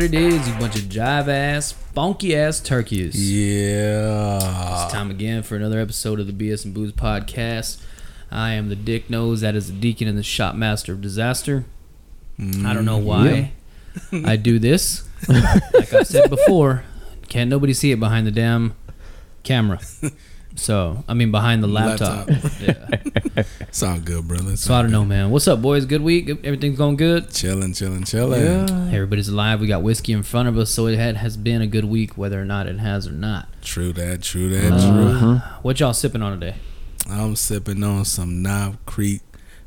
What it is, you bunch of jive ass, funky ass turkeys. Yeah. It's time again for another episode of the BS and Booze podcast. I am the Dick Nose, that is the Deacon and the Shop Master of Disaster. I don't know mm-hmm. why I do this. like I've said before, can't nobody see it behind the damn camera? So, I mean, behind the laptop. Yeah. Sound good, brother. So, I don't know, man. What's up, boys? Good week? Everything's going good? Chilling, chilling, chilling. Everybody's alive. We got whiskey in front of us, so it had, has been a good week, whether or not it has or not. True that, true that, Uh, true. What y'all sipping on today? I'm sipping on some Knob Creek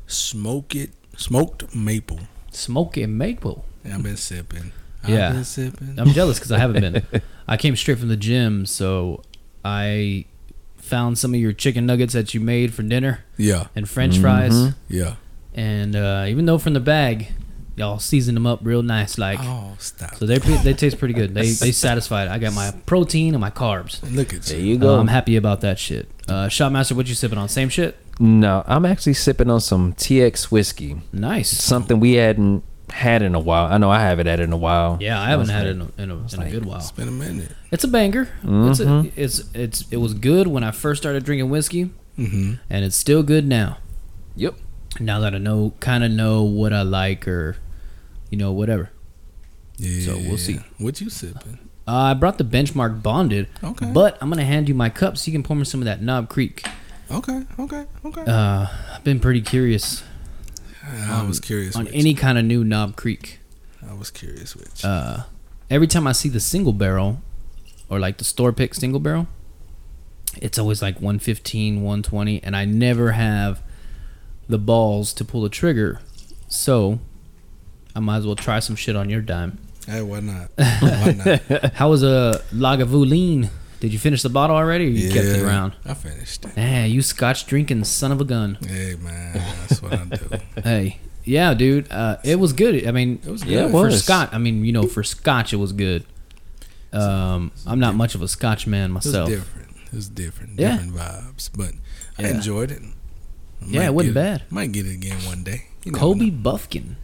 Smoke It Smoked Maple. Smoky maple. I've been sipping. Yeah. I've been sipping. I'm jealous because I haven't been. I came straight from the gym, so I found some of your chicken nuggets that you made for dinner Yeah, and French fries. yeah. And uh, even though from the bag, y'all seasoned them up real nice, like Oh, stop. so they they taste pretty good. They they satisfied. I got my protein and my carbs. Look at There you. you Uh, go. I'm happy about that shit. Uh, Shopmaster, what you sipping on? Same shit. no, I'm actually sipping on some TX whiskey. Nice. Something we hadn't had in a while. I know I haven't had it in a while. Yeah, I haven't was had like- it in a, in a, in a like- good while. It's been a minute. It's a banger. It's, a, Mhm. it's it's it was good when I first started drinking whiskey, Mm-hmm. and it's still good now. Yep. Now that I know, kind of know what I like, or you know, whatever. Yeah. So we'll see. What you sipping? Uh, I brought the benchmark bonded, Okay. but I'm gonna hand you my cup so you can pour me some of that Knob Creek. Okay, okay, okay. Uh, I've been pretty curious I was curious on with any kind of new Knob Creek. I was curious which. Uh, every time I see the single barrel, or like the store pick single barrel, it's always like 115, 120, and I never have the balls to pull the trigger. So I might as well try some shit on your dime. hey, why not? Why not? How was a Lagavulin? Did you finish the bottle already, or you kept it around? I finished it. Man, you Scotch drinking son of a gun. Hey man, that's what I do. Hey, yeah, dude, uh, it was good. I mean, It was Yeah, good. it for was. Scotch. I mean, you know, for Scotch, it was good. Um, I'm not much of a Scotch man myself. It was myself. different. It was different, Yeah. different vibes. But I enjoyed it. I Yeah, might it wasn't get bad. Might get it again one day. You Kobe know. Buffkin.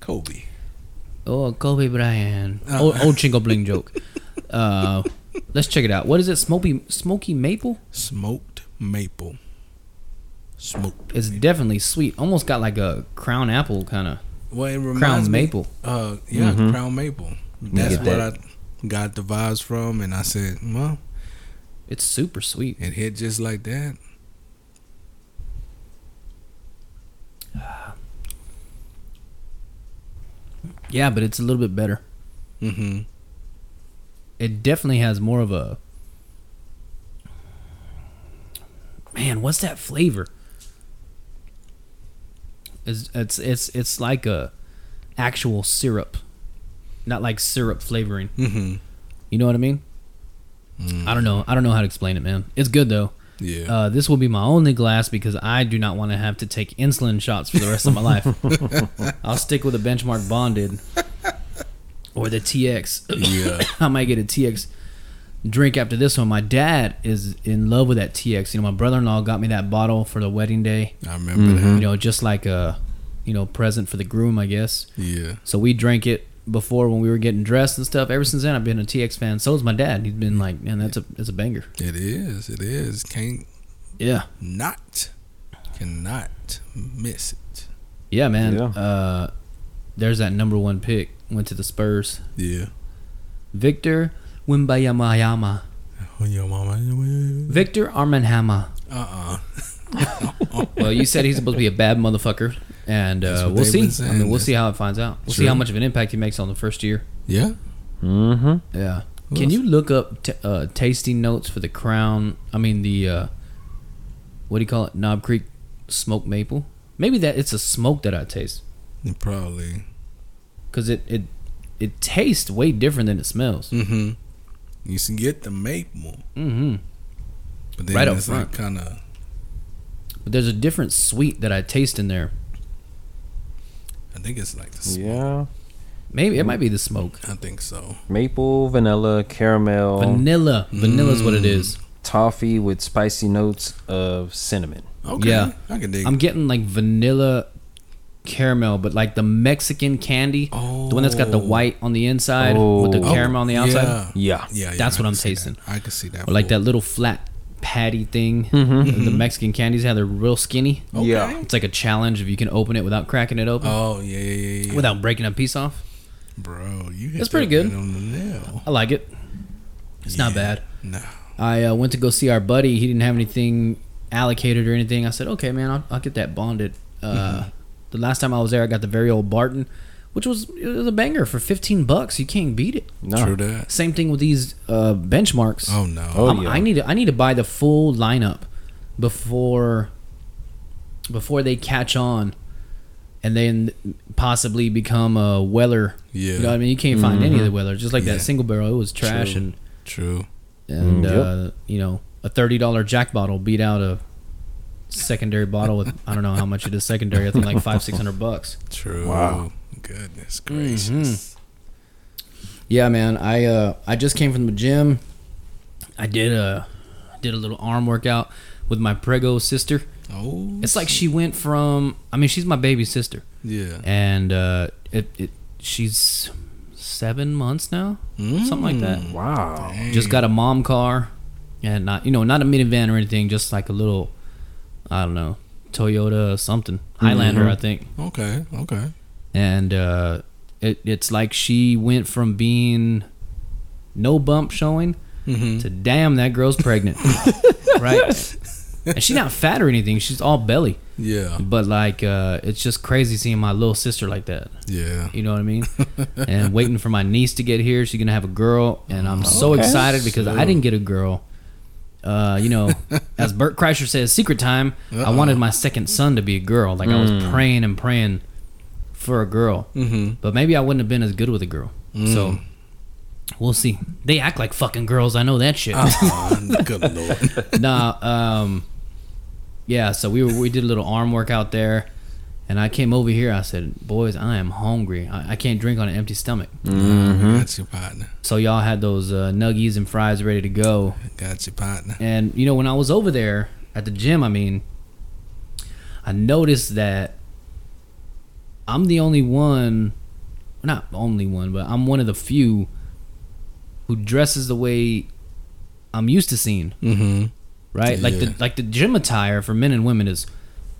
Kobe. Oh, Kobe Bryant. Uh. Old, old Chingo Bling joke. Uh, let's check it out. What is it? Smoky Smoky Maple? Smoked maple. Smoked. It's definitely sweet. Almost got like a crown apple kind of Well, it reminds crown me- maple. Uh, yeah, Mhm. crown maple. That's get what that. I got the vibes from, and I said, well, It's super sweet. it hit just like that. Yeah, but it's a little bit better. Mm-hmm. It definitely has more of a man. What's that flavor? It's it's it's it's like a actual syrup, not like syrup flavoring. Mm-hmm. You know what I mean? Mm. I don't know. I don't know how to explain it, man. It's good though. Yeah. Uh, this will be my only glass because I do not want to have to take insulin shots for the rest of my life. I'll stick with a benchmark bonded or the TX. yeah. I might get a TX drink after this one. My dad is in love with that TX. You know, my brother-in-law got me that bottle for the wedding day. I remember that. You know, just like a, you know, present for the groom, I guess. Yeah. So we drank it before when we were getting dressed and stuff. Ever since then, I've been a TX fan. So is my dad. He's been like, man, that's a that's a banger. It is. It is. Can't Yeah, not, cannot miss it. yeah, man. Yeah. Uh, there's that number one pick. Went to the Spurs. Yeah. Victor Wimbayamayama. Victor Armanhama. Uh-uh. Well, you said he's supposed to be a bad motherfucker, and uh, we'll see. I mean, we'll see how it finds out. We'll see how much of an impact he makes on the first year. Yeah. Mm-hmm. Yeah. Who Can else? you look up t- uh, tasting notes for the Crown? I mean the uh, what do you call it? Knob Creek smoked maple. Maybe that it's a smoke that I taste It probably. because it it it tastes way different than it smells. Mm-hmm. You can get the maple, Mm-hmm. but then Right up it's front. like kind of. But there's a different sweet that I taste in there. I think it's like the. smoke. Yeah. Maybe it might be the smoke. I think so. Maple, vanilla, caramel, Vanilla. Vanilla is what it is. toffee with spicy notes of cinnamon. Okay. Yeah. I can dig. I'm getting like vanilla caramel, but like the Mexican candy, the one that's got the Oh. white on the inside with the Oh. caramel on the outside, Yeah. Yeah. Yeah, yeah, That's I what I'm tasting. that. I can see that. or like that little flat patty thing. Mm-hmm. The Mexican candies have they're real skinny. Okay. Yeah. It's like a challenge if you can open it without cracking it open, Oh yeah, yeah, yeah, yeah. without breaking a piece off. bro, you. Hit That's pretty good. On the nail. I like it. It's not bad. No. I uh, went to go see our buddy. He didn't have anything allocated or anything. I said, okay, man, I'll, I'll get that bonded. Uh, Mm-hmm. The last time I was there, I got the very old Barton, which was it was a banger for fifteen bucks. You can't beat it. No. True that. Same thing with these uh, benchmarks. Oh no. Oh, I'm- yeah. I need to I need to buy the full lineup before before they catch on, and then possibly become a Weller. Yeah. You know what I mean? You can't find any of the Weller. Just like Yeah. that single barrel, it was trash True. and True. and Mm, yep. uh, you know a thirty dollar Jack bottle beat out a secondary bottle with I don't know how much it is secondary. I think like five six hundred bucks. True. Wow. Goodness Mm-hmm. gracious. Yeah, man. I uh I just came from the gym. I did a did a little arm workout with my prego sister. Oh. It's like she went from I mean she's my baby sister Yeah. and uh it, it she's seven months now something like that. Mm. Wow. Just got a mom car, and not you know not a minivan or anything, just like a little, I don't know, Toyota something Highlander I think. Okay. Okay. And uh, it it's like she went from being no bump showing Mm-hmm. to damn that girl's pregnant, right? And she's not fat or anything; she's all belly. Yeah. But like, uh, it's just crazy seeing my little sister like that. Yeah. You know what I mean? and waiting for my niece to get here. She's gonna have a girl, and I'm so excited because I didn't get a girl. Uh, you know, as Bert Kreischer says, secret time. I Uh-oh. wanted my second son to be a girl. Like I was praying and praying for a girl, Mm-hmm. but maybe I wouldn't have been as good with a girl. So we'll see. They act like fucking girls. I know that shit. Uh, good lord. nah, um, yeah. So we were we did a little arm workout there, and I came over here. I said, "Boys, I am hungry. I, I can't drink on an empty stomach." Mm-hmm. Got your partner. So y'all had those uh, nuggies and fries ready to go, Got your partner. and you know when I was over there at the gym, I mean, I noticed that I'm the only one, not only one, but I'm one of the few who dresses the way I'm used to seeing. Mm-hmm. right? Like the like the gym attire for men and women is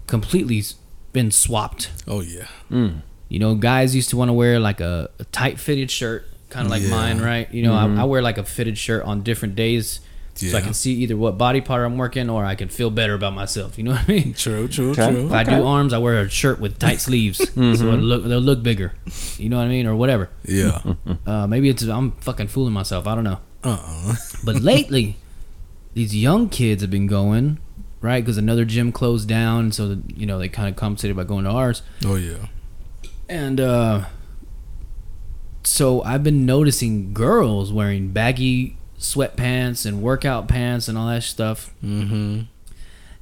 completely s- been swapped. Oh yeah. Mm. You know, guys used to want to wear like a, a tight fitted shirt, kind of like Yeah. mine, right? You know, I, mm-hmm. I wear like a fitted shirt on different days. So I can see either what body part I'm working or I can feel better about myself. You know what I mean? True. True. Okay. True. If I do arms, I wear a shirt with tight sleeves, mm-hmm. so it'll look they'll look bigger. You know what I mean, or whatever. Yeah. Uh, maybe it's I'm fucking fooling myself. I don't know. Uh-uh. But lately, these young kids have been going, right? Because another gym closed down, so that, you know they kind of compensated by going to ours. Oh yeah. And uh, so I've been noticing girls wearing baggy sweatpants and workout pants and all that stuff, Mm-hmm.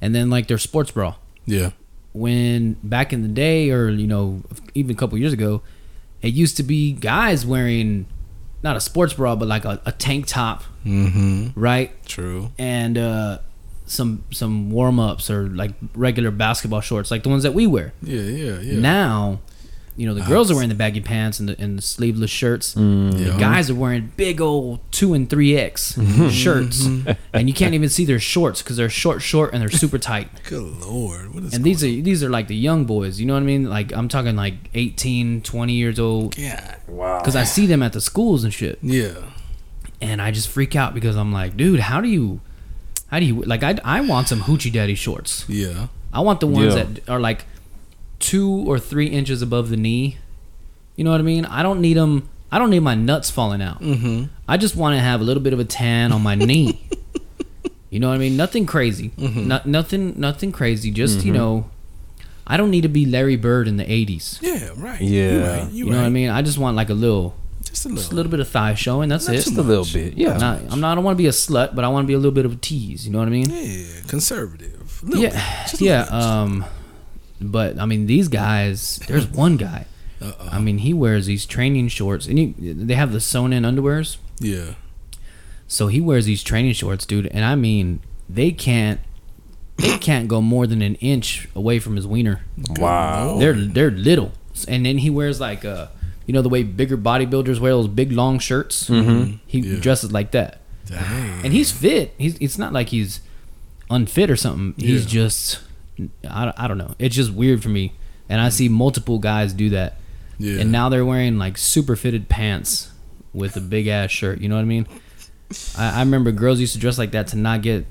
and then like their sports bra. Yeah. When back in the day, or you know, even a couple years ago, it used to be guys wearing not a sports bra, but like a, a tank top, Mm-hmm. right? True. and uh, some some warm ups or like regular basketball shorts, like the ones that we wear. Yeah. Yeah. Yeah. Now, you know, the uh, girls are wearing the baggy pants and the, and the sleeveless shirts. Mm. Yeah. The oh. guys are wearing big old two and three X mm-hmm. shirts, mm-hmm. and you can't even see their shorts because they're short, short, and they're super tight. Good lord. What is And these are these are like the young boys. You know what I mean? Like I'm talking like 18, 20 years old. Yeah. Wow. Because I see them at the schools and shit. Yeah. and I just freak out because I'm like, dude, how do you, how do you like? I I want some hoochie daddy shorts. Yeah. I want the ones Yeah. that are like two or three inches above the knee. You know what I mean? I don't need them. I don't need my nuts falling out. Mm-hmm. I just want to have a little bit of a tan on my knee. You know what I mean? Nothing crazy. Mm-hmm. No, nothing. Nothing crazy. Just you know, I don't need to be Larry Bird in the '80s. Yeah. Right. Yeah. You right. You, You know what I mean? I just want like a little, Just a Just little. a little bit of thigh showing. That's it. Just a little bit. Yeah. Not, I'm not. I don't want to be a slut, but I want to be a little bit of a tease. You know what I mean? Yeah, conservative. A Yeah, bit. Just a yeah. Um, but I mean, these guys. There's one guy. Uh-uh. I mean, he wears these training shorts, and he, they have the sewn-in underwears. yeah. So he wears these training shorts, dude, and I mean, they can't. They can't go more than an inch away from his wiener. Wow. They're they're little, and then he wears like uh, you know the way bigger bodybuilders wear those big long shirts. Mm-hmm. He Yeah. dresses like that, Dang. and he's fit. He's it's not like he's unfit or something. He's Yeah. just I, I don't know. It's just weird for me, and I see multiple guys do that, yeah. and now they're wearing like super fitted pants with a big ass shirt. You know what I mean? I, I remember girls used to dress like that to not get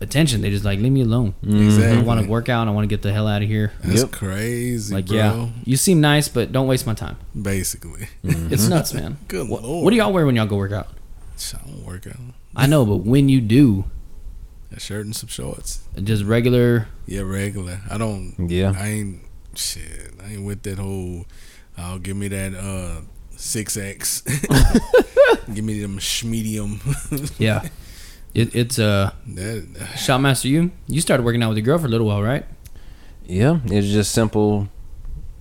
attention. They just like leave me alone. exactly. I want to work out. I want to get the hell out of here. That's Yep. crazy, Like bro. yeah, you seem nice, but don't waste my time. Basically. It's nuts, man. Good what, lord. what do y'all wear when y'all go work out? I don't work out. I know, but when you do, A shirt and some shorts. just regular. Yeah, regular. I don't. Yeah. I ain't. Shit. I ain't with that whole. I'll give me that uh six X. give me them schmedium. Yeah, it, it's uh, that Shopmaster. You you started working out with your girl for a little while, right? Yeah. It's just simple.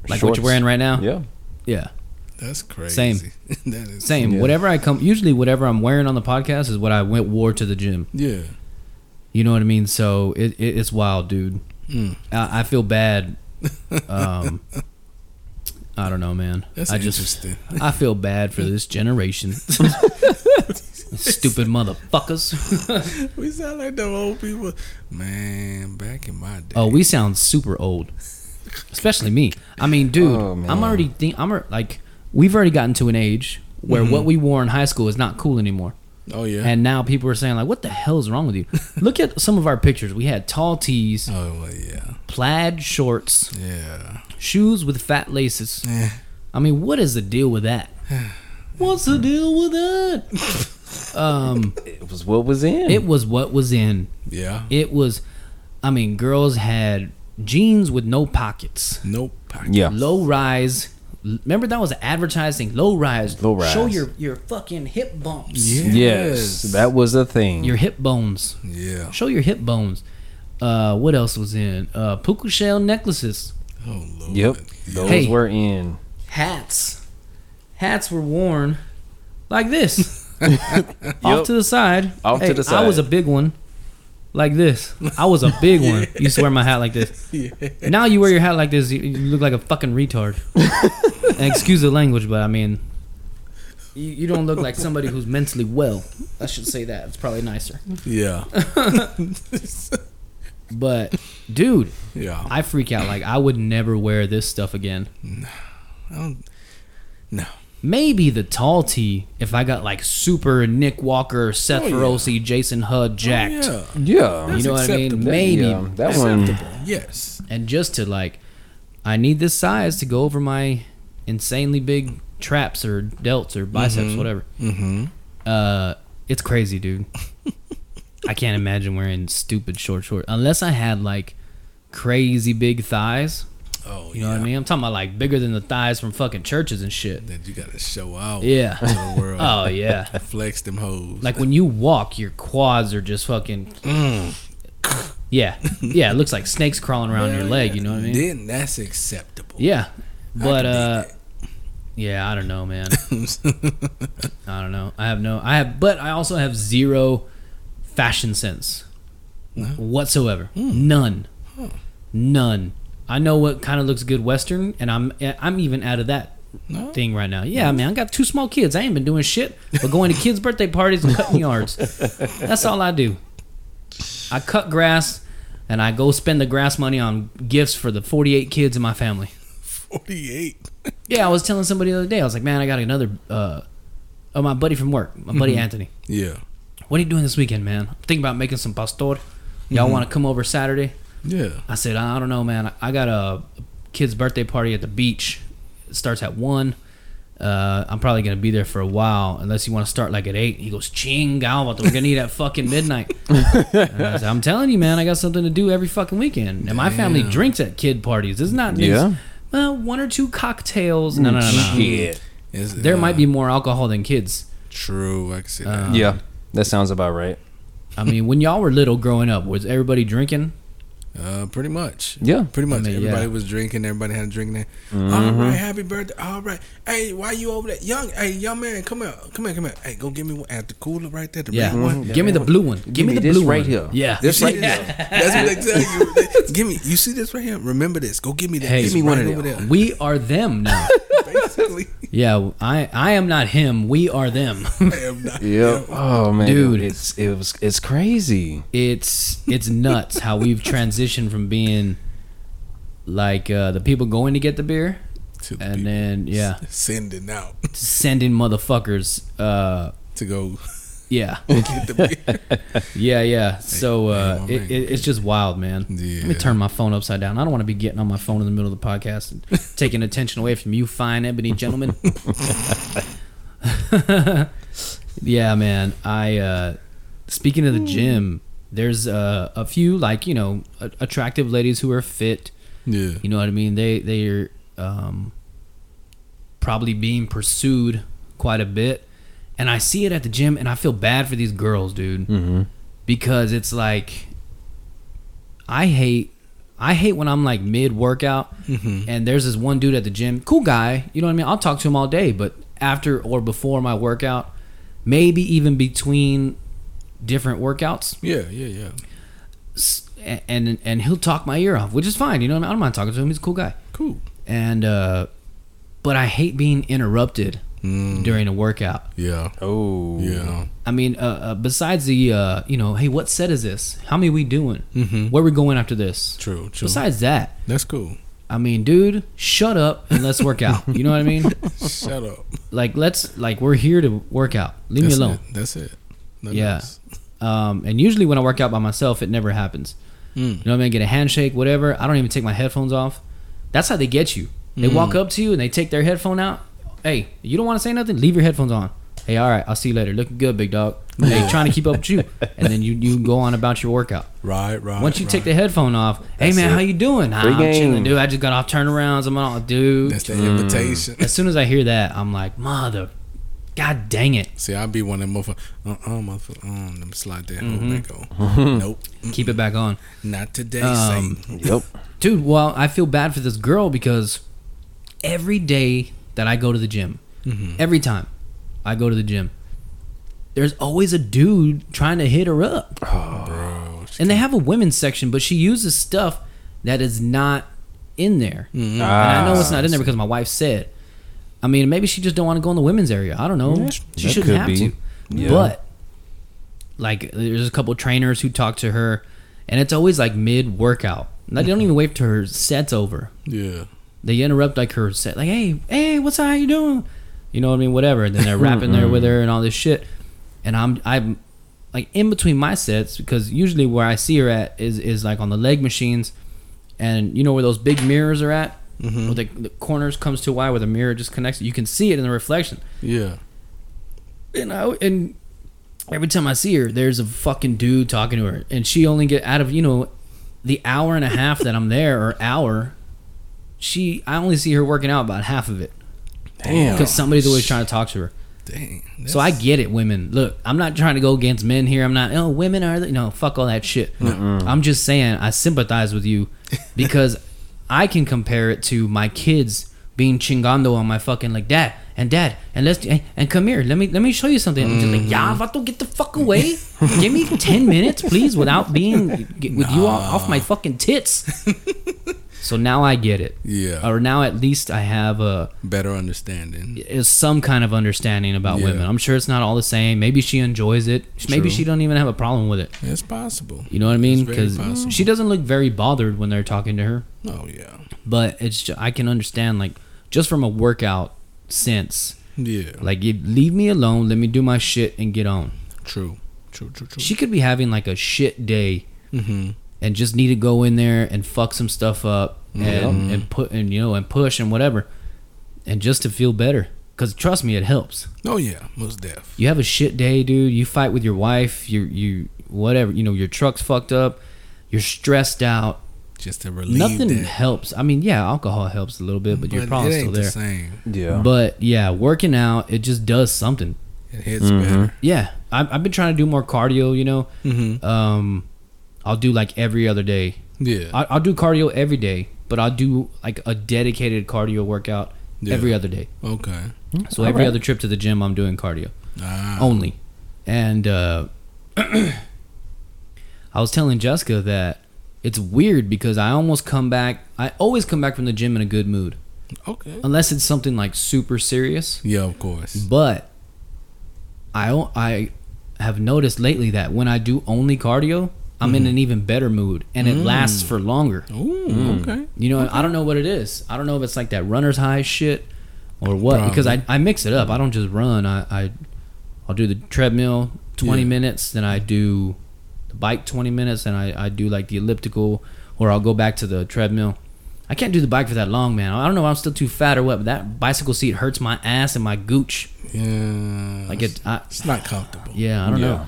Like what you're wearing right now. Yeah. Yeah, that's crazy. Same. that is same. Yeah. Whatever I come, usually whatever I'm wearing on the podcast is what I went wore to the gym. Yeah. You know what I mean? So it, it it's wild, dude. Mm. I, I feel bad. Um, I don't know, man. That's I just interesting. I feel bad for this generation. Stupid motherfuckers. we sound like them old people. Man, back in my day. Oh, we sound super old. Especially me. I mean, dude, Oh. I'm already think I'm like we've already gotten to an age where what we wore in high school is not cool anymore. Oh yeah. And now people are saying like, "What the hell is wrong with you?" Look at some of our pictures. We had tall tees, oh well, yeah. plaid shorts, Yeah. shoes with fat laces. Eh. I mean, what is the deal with that? What's the deal with that? um, It was what was in. it was what was in. Yeah. It was, I mean, girls had jeans with no pockets, Nope. yeah. low rise. Remember that was advertising. Low rise. Low rise. Show your your fucking hip bumps. Yes. Yes. That was a thing. Your hip bones. Yeah. Show your hip bones. Uh, what else was in? Uh, puka shell necklaces, Oh lord. Yep. Those Hey. were in. hats. Hats were worn like this, off to the side. Off to Hey, the I was a big one, like this. I was a big one. Used to wear my hat like this. Now you wear your hat like this, you, you look like a fucking retard. and excuse the language, but I mean, you, you don't look like somebody who's mentally well. I should say that. It's probably nicer. Yeah. But, dude, Yeah. I freak out. Like, I would never wear this stuff again. I don't. No. Maybe the tall T if I got like super Nick Walker, Seth Oh, yeah. Ferrosi, Jason Hud jacked. Oh, Yeah. You know what I mean? acceptable. Maybe. Yeah, that one. Acceptable. Yes. And just to like, I need this size to go over my insanely big traps or delts or biceps, whatever. Mm-hmm. Uh, it's crazy, dude. I can't imagine wearing stupid short short unless I had like crazy big thighs. Oh, You know yeah. what I mean? I'm talking about like bigger than the thighs from fucking churches and shit. That you gotta show out. Yeah. To the world. Oh yeah. Flex them hoes. Like when you walk, your quads are just fucking. Mm. Yeah, yeah. It looks like snakes crawling around your leg. You know what I mean? Then that's acceptable. Yeah, but uh, yeah. I don't know, man. I don't know. I have no. I have, but I also have zero fashion sense whatsoever. None. None. I know what kind of looks good Western, and I'm I'm even out of that No? thing right now. Yeah, man, I got two small kids. I ain't been doing shit but going to kids' birthday parties and cutting yards. That's all I do. I cut grass, and I go spend the grass money on gifts for the 48 kids in my family. 48. Yeah, I was telling somebody the other day. I was like, man, I got another. Uh, oh, my buddy from work, my buddy Anthony. Yeah. What are you doing this weekend, man? I'm thinking about making some pastor. Y'all want to come over Saturday? Yeah. I said, I don't know, man. I got a kid's birthday party at the beach. It starts at one. Uh, I'm probably gonna be there for a while, unless you want to start like at eight. He goes, "Ching, Galvat, we're gonna eat at fucking midnight." And I said, I'm telling you, man, I got something to do every fucking weekend, and my family drinks at kid parties. It's not, Yeah. well, one or two cocktails. No, no, no, no. Shit. It's, there uh, might be more alcohol than kids. True, I can see that. Uh, Yeah, that sounds about right. I mean, when y'all were little growing up, was everybody drinking? Uh, pretty much. Yeah. Pretty much. I mean, everybody yeah. was drinking. Everybody had a drink there. Mm-hmm. All right, happy birthday. All right. Hey, why you over there? Young, hey, young man, come here. Come here, come here. Hey, go give me one at the cooler right there. The Yeah. red one. Give me the blue one. Give, me the blue right one. here. Yeah. This right see here. this? That's what they tell you. give me. You see this right here? Remember this. Go give me that. Hey, give me one of over them. there. We are them now. Basically, yeah, I I am not him. We are them. I am not. Yep. Oh man, Dude. it's it was it's crazy. it's it's nuts how we've transitioned from being like uh, the people going to get the beer To the and then yeah sending out sending motherfuckers uh to go yeah. Get the beer. yeah yeah. So uh it, it, it's just wild man. Let me turn my phone upside down. I don't want to be getting on my phone in the middle of the podcast and taking attention away from you fine ebony gentlemen. Yeah man. I uh speaking of the gym there's uh, a few like you know attractive ladies who are fit. Yeah. you know what i mean? They they're um probably being pursued quite a bit and i see it at the gym and i feel bad for these girls dude Mm-hmm. because it's like I hate I hate when I'm like mid workout and there's this one dude at the gym, cool guy, you know what I mean? I'll talk to him all day, but after or before my workout, maybe even between different workouts, Yeah, yeah, yeah. s- and and he'll talk my ear off, which is fine, you know what I mean? I don't mind talking to him, he's a cool guy. Cool. And uh but I hate being interrupted Mm, during a workout. yeah, Oh yeah. I mean, uh, uh, besides the, uh, you know, hey, what set is this? How many we doing? Mm-hmm. Where we going after this? True, true. Besides that, That's cool. I mean, dude, shut up and let's work out. You know what I mean? Shut up. Like, let's like we're here to work out. Leave That's me alone. It. That's it. Nothing Yeah. else. Um, and usually when I work out by myself, it never happens. Mm. You know what I mean? Get a handshake, whatever. I don't even take my headphones off. That's how they get you. They walk up to you and they take their headphone out. Hey, you don't want to say nothing? Leave your headphones on. Hey, all right, I'll see you later. Looking good, big dog. Hey, trying to keep up with you, and then you you go on about your workout. Right, right. Once you right. take the headphone off, hey man, it. how you doing? Nah, Free I'm chilling, dude. I just got off turnarounds. I'm on all, dude. That's the invitation. As soon as I hear that, I'm like, mother, god dang it. See, I'd be one of them motherfuckers. Uh, uh, motherfucker. Uh, let me slide that Mm-hmm. back on. nope. Keep it back on. Not today, Um, Satan. Yep. Dude, well, I feel bad for this girl because every day that I go to the gym, Mm-hmm. every time I go to the gym, there's always a dude trying to hit her up. Bro. And they have a women's section, but she uses stuff that is not in there. Mhm. And I know it's Ah, not in there because my wife said. I mean, maybe she just don't want to go in the women's area. I don't know. Yeah, she shouldn't have be. to. Yeah. But like, there's a couple trainers who talk to her, and it's always like mid workout. They don't even wait till her set's over. Yeah. They interrupt like her set, like, "Hey, hey, what's up? How you doing?" You know what I mean? Whatever. And then they're rapping there with her and all this shit. And I'm I'm like in between my sets because usually where I see her at is is like on the leg machines, and you know where those big mirrors are at, Mm-hmm. where the, the corners comes to Y where the mirror just connects. You can see it in the reflection. Yeah. You know, and every time I see her, there's a fucking dude talking to her, and she only get out of you know the hour and a half that I'm there or hour. She, I only see her working out about half of it Damn. because somebody's always trying to talk to her. Dang. So I get it, women. Look, I'm not trying to go against men here. I'm not. Oh, women are. You know, fuck all that shit. I'm just saying I sympathize with you because I can compare it to my kids being chingando on my fucking like dad and dad and let's and, and come here. Let me let me show you something. I'm just like, mm. yeah, vato, get the fuck away. Give me ten minutes, please, without being get, with you off, off my fucking tits. so now I get it. Yeah. Or now at least I have a Better understanding. is some kind of understanding about Yeah. women. I'm sure it's not all the same. Maybe she enjoys it. Maybe she don't even have a problem with it. It's possible. You know what I mean? Because she doesn't look very bothered when they're talking to her. Oh yeah. But it's ju- I can understand like just from a workout sense. Yeah. Like you leave me alone. Let me do my shit and get on. True. True. True. True. She could be having like a shit day mm-hmm. And just need to go in there and fuck some stuff up and and put and you know and push and whatever, and just to feel better. Cause trust me, it helps. Oh yeah. Most deaf. you have a shit day, dude. You fight with your wife. You you whatever. You know your truck's fucked up. You're stressed out. just to relieve Nothing that. helps. I mean, yeah, alcohol helps a little bit, but, your But problem's it still there. the same. Yeah. But yeah, working out it just does something. It hits Mm-hmm. better. Yeah, I've, I've been trying to do more cardio. You know, Mm-hmm. um, I'll do like every other day. Yeah. I, I'll do cardio every day, but I'll do like a dedicated cardio workout Yeah. every other day. okay. So every Alright. other trip to the gym, I'm doing cardio Ah. only. And uh, I was telling Jessica that it's weird because I almost come back. I always come back from the gym in a good mood, Okay. unless it's something like super serious. Yeah, of course. But I, I have noticed lately that when I do only cardio, I'm in mm-hmm. an even better mood, and it lasts mm. for longer. Ooh, mm. okay. You know, I don't know what it is. I don't know if it's like that runner's high shit or what. Because I, I mix it up. I don't just run. I, I I'll do the treadmill twenty Yeah. minutes, then I do the bike twenty minutes, and I, I do like the elliptical, or I'll go back to the treadmill. I can't do the bike for that long, man. I don't know if I'm still too fat or what, but that bicycle seat hurts my ass and my gooch. Yeah. Like it, I, It's not comfortable. yeah, I don't know.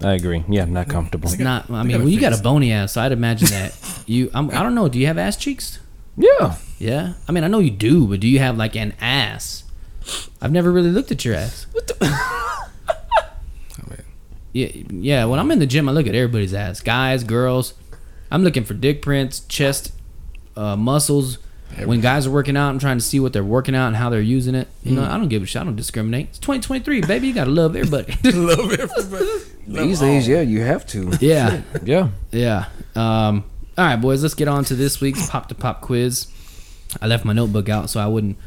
I agree. Yeah, not comfortable. It's not. I mean, well, you got a it. bony ass, so I'd imagine that you. I'm, I don't know. Do you have ass cheeks? Yeah. Yeah. I mean, I know you do, but do you have like an ass? I've never really looked at your ass. I mean, Yeah, yeah. When I'm in the gym, I look at everybody's ass. Guys, girls. I'm looking for dick prints, chest, uh, muscles. When guys are working out, I'm trying to see what they're working out and how they're using it. You know, I don't give a shit. I don't discriminate. It's 2023, baby. You gotta love everybody. love everybody. These days, yeah, you have to. yeah. Yeah. Yeah. Um, all right, boys, let's get on to this week's pop to pop quiz. I left my notebook out, so I wouldn't.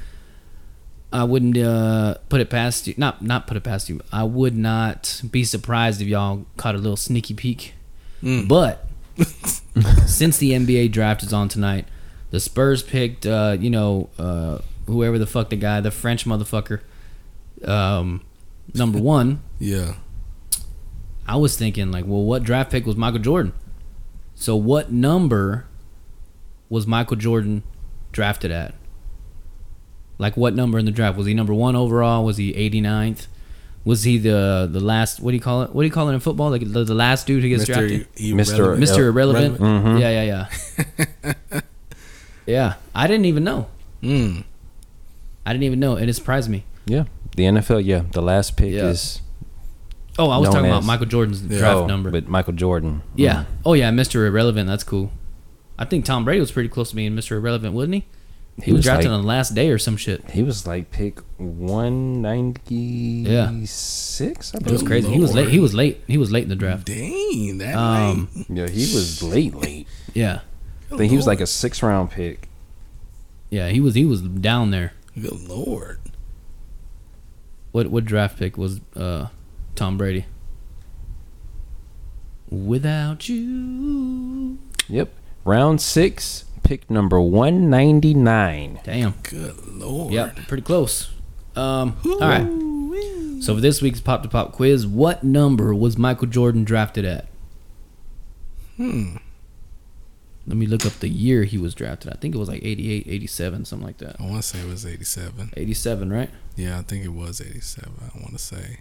I wouldn't uh, put it past you. Not not put it past you. I would not be surprised if y'all caught a little sneaky peek. But since the NBA draft is on tonight, the Spurs picked, uh, you know, uh, whoever the fuck the guy, the French motherfucker, um, number one. Yeah. I was thinking like, well, what draft pick was Michael Jordan? So what number was Michael Jordan drafted at? Like what number in the draft? Was he number one overall? Was he 89th? Was he the the last? What do you call it? What do you call it in football? Like the, the last dude who gets drafted? Mr. Mr. Irrelevant. Mhm. Yeah, yeah, yeah. yeah, I didn't even know. Mm. I didn't even know, and it surprised me. Yeah. The NFL, yeah. The last pick Yeah. is Oh, I was Known talking about Michael Jordan's Yeah. draft oh, number. but Michael Jordan. Yeah. Oh yeah, Mr. Irrelevant. That's cool. I think Tom Brady was pretty close to being Mr. Irrelevant, wasn't he? He, He was, was drafted like- on the last day or some shit. He was like pick one ninety six. I It was believe. crazy. He was late. He was late. He was late in the draft. Dang, that Um, Yeah, he was late, late. yeah, I think he was like a six round pick. yeah. He was. He was down there. Good lord. What what draft pick was uh, Tom Brady? Without you, Yep. Round six, pick number one ninety nine. damn. Good lord. Yep, pretty close. Um, all right. So for this week's pop to pop quiz, what number was Michael Jordan drafted at? Hmm. Let me look up the year he was drafted. I think it was like 88, 87, something like that. I want to say it was 87. 87, right? Yeah, I think it was 87. I want to say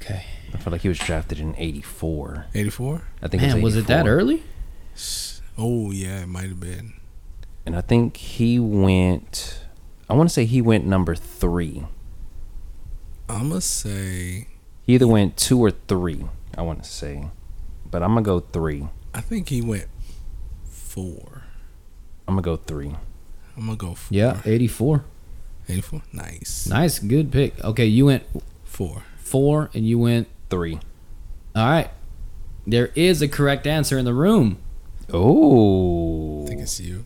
Okay. I feel like he was drafted in eighty four. 84. I think Man, it was, was it that early? Oh yeah, it might have been. And I think he went. I want to say he went number three. I'm gonna say. He either went two or three. I want to say, but I'm gonna go three. I think he went four. I'm gonna go three. I'm gonna go four. Yeah, 84. 84. Nice. Nice, good pick. Okay, you went Four. Four and you went. Three. All right. There is a correct answer in the room. Oh. I think it's you.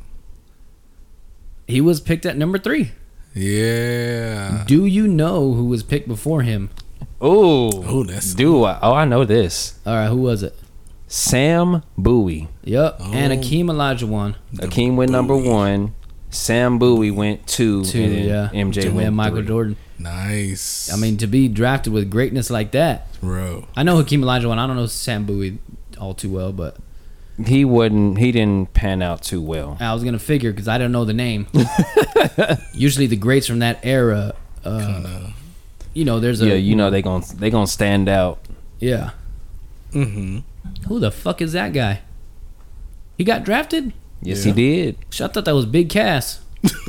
He was picked at number three. Yeah. Do you know who was picked before him? Oh. Oh, that's- Do I? Oh, I know this. All right, who was it? Sam Bowie. Yep, and Oh. Akeem Olajuwon. Akeem went number one. Sam Bowie went two. Two, and yeah. MJ and went Michael three. Jordan. Nice. I mean, to be drafted with greatness like that. bro. I know Hakeem Olajuwon. I don't know Sam Bowie all too well, but He wouldn't. He didn't pan out too well. I was gonna figure because I don't know the name. Usually, the greats from that era, uh, Kinda. you know, there's a Yeah, you know they gon' they gonna stand out. yeah. Mm-hmm. Who the fuck is that guy? He got drafted. Yes, Yeah. he did. I thought that was Big Cass.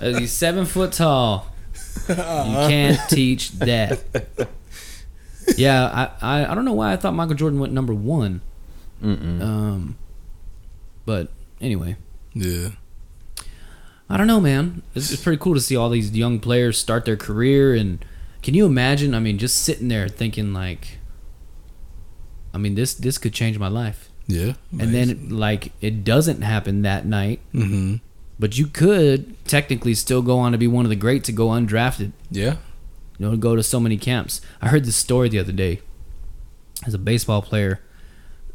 He's seven foot tall. You can't teach that. Yeah, I, I I don't know why I thought Michael Jordan went number one. Mm-mm. Um, but anyway, Yeah. I don't know, man. It's, it's pretty cool to see all these young players start their career, and can you imagine? I mean, just sitting there thinking like, I mean, this this could change my life, Yeah. and then like it doesn't happen that night, Mm-hmm. But you could technically still go on to be one of the greats to go undrafted. Yeah. you know, go to so many camps. I heard this story the other day. As a baseball player,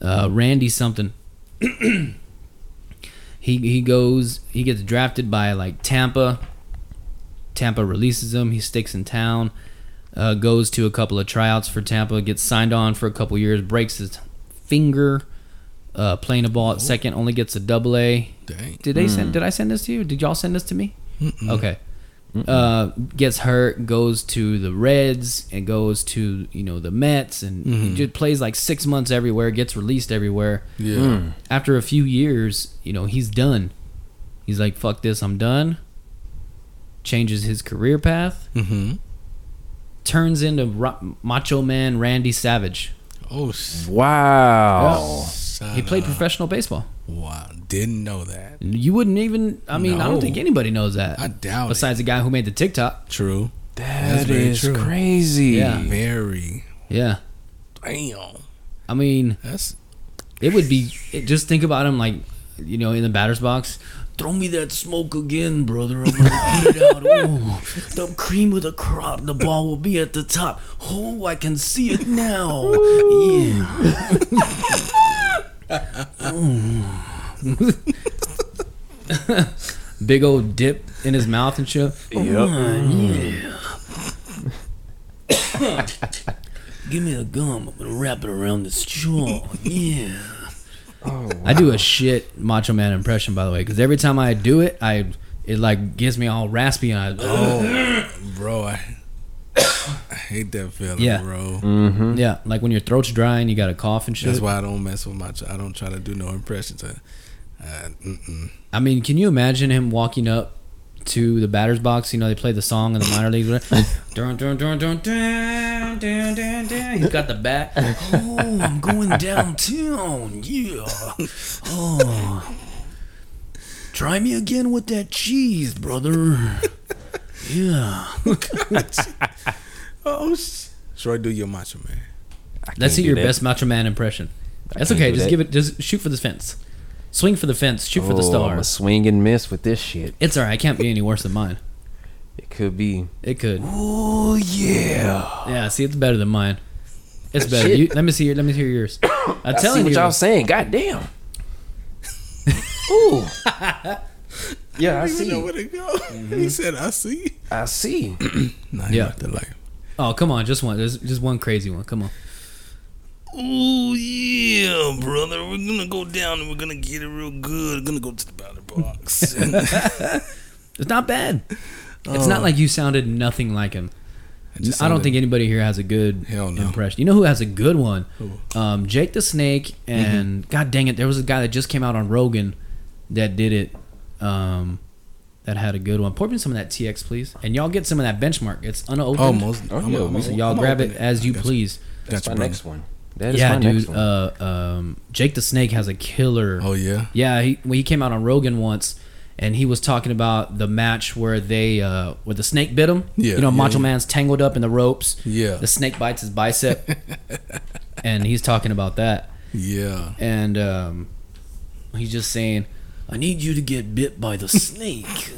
uh, Randy something. he he goes, he gets drafted by like Tampa. Tampa releases him. He sticks in town. Uh, goes to a couple of tryouts for Tampa. Gets signed on for a couple years. Breaks his finger. Uh, playing a ball at second. Only gets a double A. Dang. Did they send? Did I send this to you? Did y'all send this to me? Okay. Uh, gets hurt, goes to the Reds, and goes to you know the Mets, and he just plays like six months everywhere. Gets released everywhere. Yeah. After a few years, you know he's done. He's like, "Fuck this, I'm done." Changes his career path. Mm-hmm. Turns into Ro- Macho Man Randy Savage. Oh, s- Wow. He played son professional baseball. Wow. Didn't know that. You wouldn't even. I mean, I don't think anybody knows that. I doubt Besides the guy who made the TikTok. True. That very is true. crazy. Yeah. Very. Yeah. Damn. I mean, That's it would be. It, just think about him like, you know, in the batter's box. Throw me that smoke again, brother. I'm gonna put it out. Oh, the cream of the crop. The ball will be at the top. Oh, I can see it now. Yeah. Big old dip in his mouth and shit. Oh, yep. Give me a gum. I'm gonna wrap it around this jaw. Yeah. Oh, I do a shit Macho Man impression, by the way, because every time I do it, I it like gets me all raspy and I oh, bro. I, I hate that feeling, Yeah. bro. Mm-hmm. yeah, like when your throat's dry and you got a cough and shit. That's why I don't mess with my. I don't try to do no impressions. I, uh. I mean, can you imagine him walking up to the batter's box? You know, they play the song in the minor leagues. whatever. dun, dun, dun, dun, dun, dun, dun, dun. He's got the bat. Oh, I'm going downtown. Yeah. Oh. Try me again with that cheese, brother. Yeah. Oh, sh- should I do your macho man? Let's see your best Macho Man impression. That's okay. Just that. give it. Just shoot for the fence. Swing for the fence. Shoot for the Oh, I'm a stars. swing and miss with this shit. It's alright. It can't be any worse than mine. It could be. It could. Oh yeah. Yeah. See, it's better than mine. It's better. You, let me see your. Let me hear yours. I'm I see what you. y'all saying. God damn. Ooh. yeah, I I see. know where to go. He mm-hmm. said, "I see." I see. Nah, Yeah. yeah, the life. Oh, come on. Just one. There's just one crazy one. Come on. Oh yeah, brother. We're gonna go down and we're gonna get it real good. We're gonna go to the batter box. It's not bad. It's not like you sounded nothing like him. Just I don't think anybody here has a good no. impression. You know who has a good one? Um, Jake the Snake and God dang it, there was a guy that just came out on Rogan that did it. Um, that had a good one. Pour me some of that TX, please, and y'all get some of that benchmark. It's unopened. Almost. Oh, I'm- yeah, I'm- So I'm- y'all I'm grab open it as you Gotcha. please. That's Gotcha, my brother. next one. That is yeah, my dude. next one. Uh, um, Jake the Snake has a killer. Oh yeah. Yeah, he when he came out on Rogan once, and he was talking about the match where they uh where the snake bit him. Yeah, you know, yeah, Macho yeah. Man's tangled up in the ropes. Yeah. the snake bites his bicep, and he's talking about that, Yeah. and um, he's just saying, "I need you to get bit by the snake.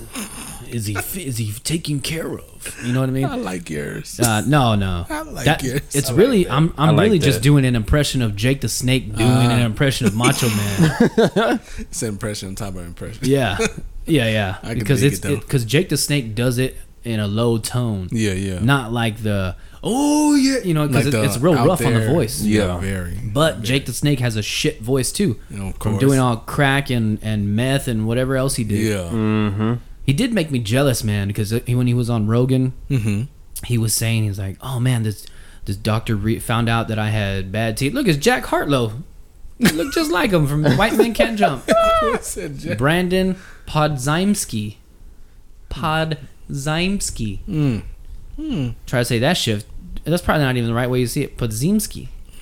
is he fi- is he taken care of? You know what I mean?" I like yours. Uh, no, no. I like That- yours. It's I really that. I'm I'm like really just doing an impression of Jake the Snake doing an impression of Macho Man. It's an impression on top of impression. Yeah, yeah, yeah. I because dig it's it, because Jake the Snake does it in a low tone, Yeah, yeah. not like the oh yeah, you know, because Like the it's real out rough on the there- voice. Yeah, Yeah. very. But Jake the Snake has a shit voice too, You know, of from course. doing all crack and and meth and whatever else he did. Yeah. mm-hmm. He did make me jealous, man, because he, when he was on Rogan, Mm-hmm. he was saying he's like, oh man, this this doctor re- found out that I had bad teeth. Look, it's Jack Harlow. You look just like him from White Men Can't Jump. Said Jack- Brandon Podzimski. Podzimski. Mm. Hmm. Try to say that shit. That's probably not even the right way you see it. Podzimski.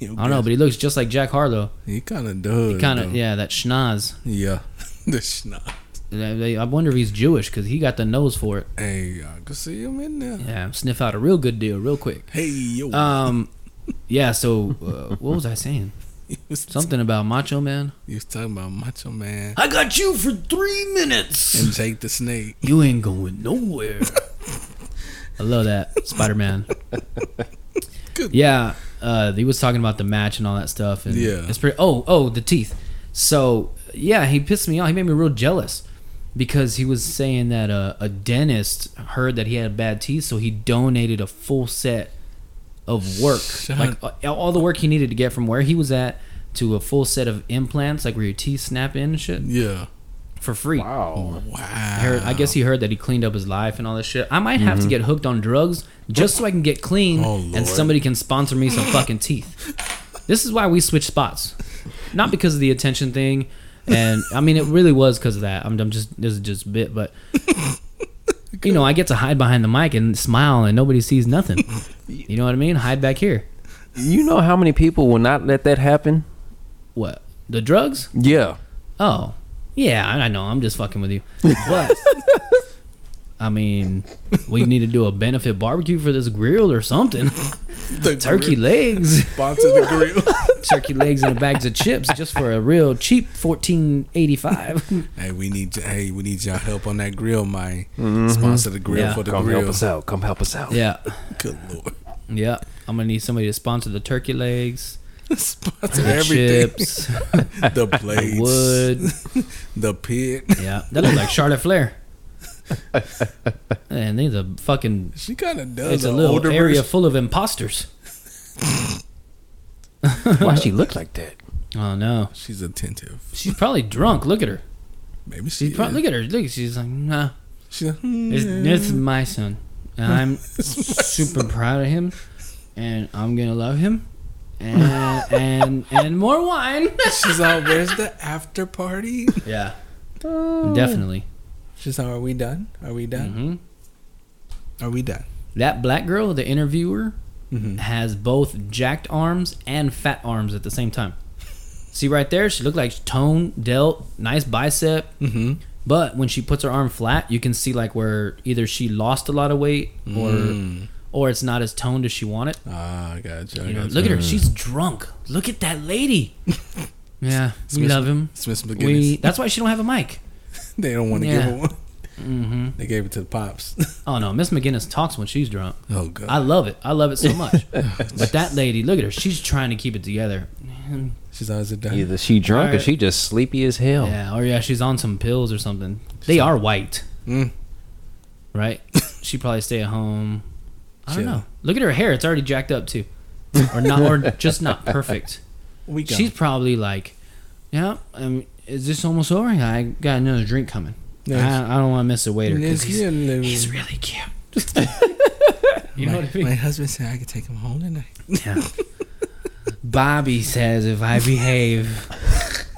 I don't know, but he looks just like Jack Harlow. he kind of does. He Kind of, yeah, that schnoz. Yeah. the schnoz. I wonder if he's Jewish because he got the nose for it. Hey, I can see him in there. Yeah, sniff out a real good deal real quick. Hey, yo. Um, yeah. So uh, what was I saying? Something about Macho Man. you was talking about Macho Man I got you for three minutes. and Jake the Snake. You ain't going nowhere. I love that Spider Man. Yeah, uh, he was talking about the match and all that stuff. And Yeah. it's pretty. Oh, oh, the teeth. So yeah, he pissed me off. He made me real jealous because he was saying that uh, a dentist heard that he had bad teeth, so he donated a full set of work, Shut- like uh, all the work he needed to get from where he was at to a full set of implants, like where your teeth snap in and shit, Yeah. For free. Wow. Wow. I, heard, I guess he heard that he cleaned up his life and all this shit. I might have to mm-hmm. get hooked on drugs just so I can get clean Oh, and somebody can sponsor me some fucking teeth. This is why we switched spots, not because of the attention thing. And I mean, it really was because of that. I'm, I'm just this is just a bit, but you know, I get to hide behind the mic and smile, and nobody sees nothing. You know what I mean? Hide back here. You know how many people will not let that happen? What the drugs? Yeah. Oh, yeah, I I know. I'm just fucking with you. But I mean, we need to do a benefit barbecue for this grill or something. The Turkey grill. legs, Sponsor the grill. turkey legs, and bags of chips just for a real cheap fourteen eighty five. hey, we need to, hey, we need y'all help on that grill, man. Mm-hmm. Sponsor the grill Yeah. for the Come grill. help us out. Come help us out. Yeah, Good lord. yeah. I'm gonna need somebody to sponsor the turkey legs, Sponsor the everything. chips, The plates. wood. The pit. Yeah, that looks like Charlotte Flair. And these a fucking. She kind of does. It's a little area version. full of imposters. Why she look like that? Oh no, She's attentive. she's probably drunk. Look at her. Maybe she. Is. look at her. Look, she's like, nah. She's like, hmm, This, is my son, and I'm super proud of him, and I'm gonna love him, and and and more wine. She's all, where's the after party? Yeah, definitely. She's all, are we done? Are we done? hmm Are we done? That black girl, the interviewer, Mm-hmm. has both jacked arms and fat arms at the same time. See right there, she looked like tone, delt, nice bicep. Mm-hmm. But when she puts her arm flat, you can see like where either she lost a lot of weight or Mm. Or it's not as toned as she wanted. Ah, I got you. Know, got look at her, she's drunk. Look at that lady. yeah, we Smith- love him. Smith McGinnis. We that's why she don't have a mic. they don't want to Yeah. give her one. hmm They gave it to the pops. Oh no, Miss McGinnis talks when she's drunk. oh god. I love it. I love it so much. but that lady, look at her. She's trying to keep it together. Man, She's always a done. Either she drunk or Alright. she just sleepy as hell. Yeah, or yeah, she's on some pills or something. They are white, Mm. right? she probably stay at home. I don't know. Look at her hair; it's already jacked up too, or not, or just not perfect. We got. She's probably like, yeah. Um, is this almost over? I got another drink coming. I, I don't want to miss the waiter. 'cause Yes, he's, he's really cute. you know my, what I mean? my husband said I could take him home tonight. Yeah. Bobby says if I behave,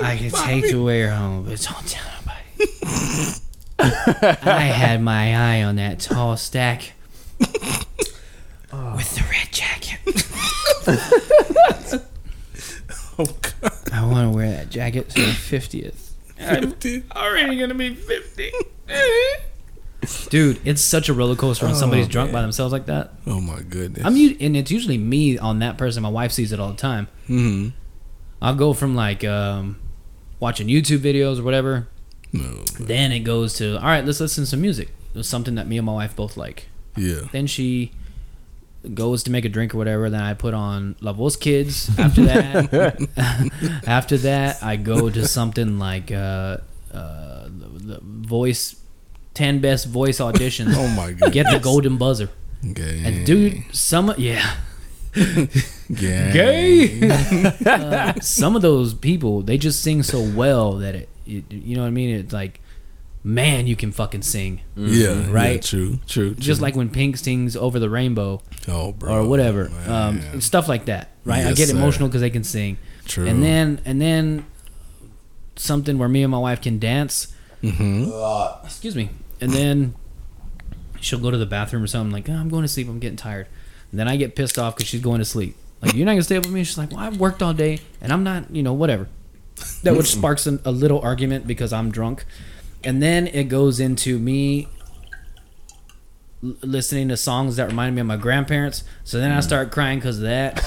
I can take the waiter home, but don't tell nobody. I had my eye on that tall stack with the red jacket. Oh god. I want to wear that jacket to the fiftieth. I'm Dude. already gonna be fifty. Dude, it's such a roller coaster when Oh, somebody's drunk man. by themselves like that. Oh my goodness. I'm u- and it's usually me on that person. My wife sees it all the time. hmm I'll go from like um, watching YouTube videos or whatever. No. Then it goes to all right. Let's listen to some music. It was something that me and my wife both like. Yeah. Then she goes to make a drink or whatever. Then I put on La Voz Kids. After that, after that, I go to something like uh, uh, the, the voice, ten best voice auditions. Oh my god! Get the golden buzzer. Gay. And dude, some yeah. Gay. Gay. Uh, some of those people they just sing so well that it, it you know what I mean it's like man, you can fucking sing. Yeah, Mm-hmm. Right? Yeah, true, true. Just true. like when Pink sings "Over the Rainbow" oh, bro, or whatever, um, man. stuff like that. Right? I get sir. emotional because they can sing. True. And then and then something where me and my wife can dance. Mhm. Excuse me. And then she'll go to the bathroom or something like, oh, I'm going to sleep. I'm getting tired. And then I get pissed off because she's going to sleep. Like, you're not gonna stay up with me. She's like, well, I've worked all day and I'm not, you know, whatever. That which sparks an, a little argument because I'm drunk, and then it goes into me l- listening to songs that remind me of my grandparents. So then I start crying because of that.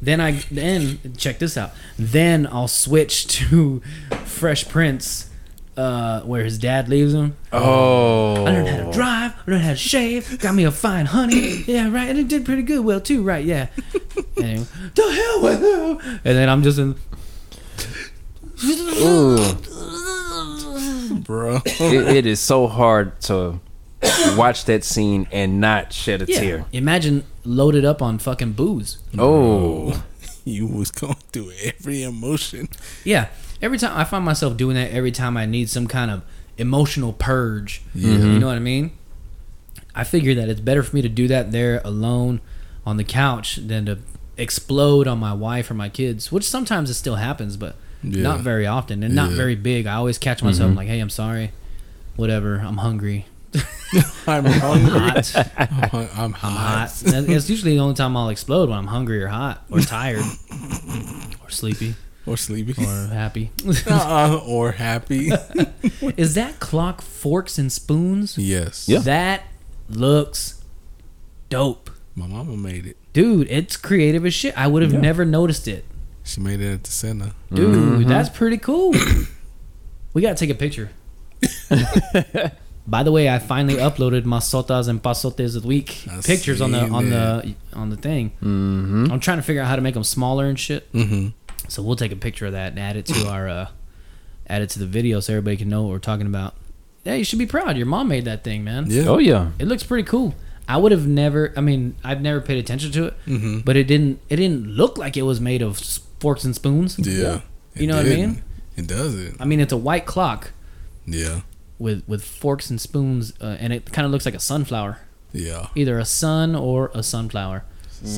then I then check this out. Then I'll switch to Fresh Prince, uh, where his dad leaves him. Oh. I learned how to drive. I learned how to shave. Got me a fine honey. Yeah, right. And it did pretty good. Well, too. Right. Yeah. Anyway, the hell with you. And then I'm just in. Ooh. Bro. it, it is so hard to watch that scene and not shed a Yeah. tear. Imagine loaded up on fucking booze. Oh. you was going through every emotion. Yeah. Every time I find myself doing that, every time I need some kind of emotional purge. Yeah. You know what I mean? I figure that it's better for me to do that there alone on the couch than to explode on my wife or my kids, which sometimes it still happens, but Yeah. not very often and not Yeah. very big. I always catch myself I'm like, hey, I'm sorry. Whatever. I'm hungry. I'm hungry. Hot. I'm, I'm hot. hot. It's usually the only time I'll explode when I'm hungry or hot or tired or sleepy Or sleepy. or happy. uh, or happy. Is that clock forks and spoons? yes. Yeah. That looks dope. My mama made it. Dude, it's creative as shit. I would have Yeah. never noticed it. She made it at the center. Dude, that's pretty cool. we gotta take a picture. By the way, I finally uploaded my sotas and pasotes of the week I pictures on the seen on the on the thing. Mm-hmm. I'm trying to figure out how to make them smaller and shit. Mm-hmm. So we'll take a picture of that and add it to our uh add it to the video so everybody can know what we're talking about. Yeah, you should be proud. Your mom made that thing, man. Yeah. Oh yeah. It looks pretty cool. I would have never. I mean, I've never paid attention to it, Mm-hmm. but it didn't. It didn't look like it was made of s- forks and spoons. Yeah. You It know what I mean? It doesn't. I mean, it's a white clock Yeah. with with forks and spoons, uh, and it kind of looks like a sunflower, Yeah. either a sun or a sunflower,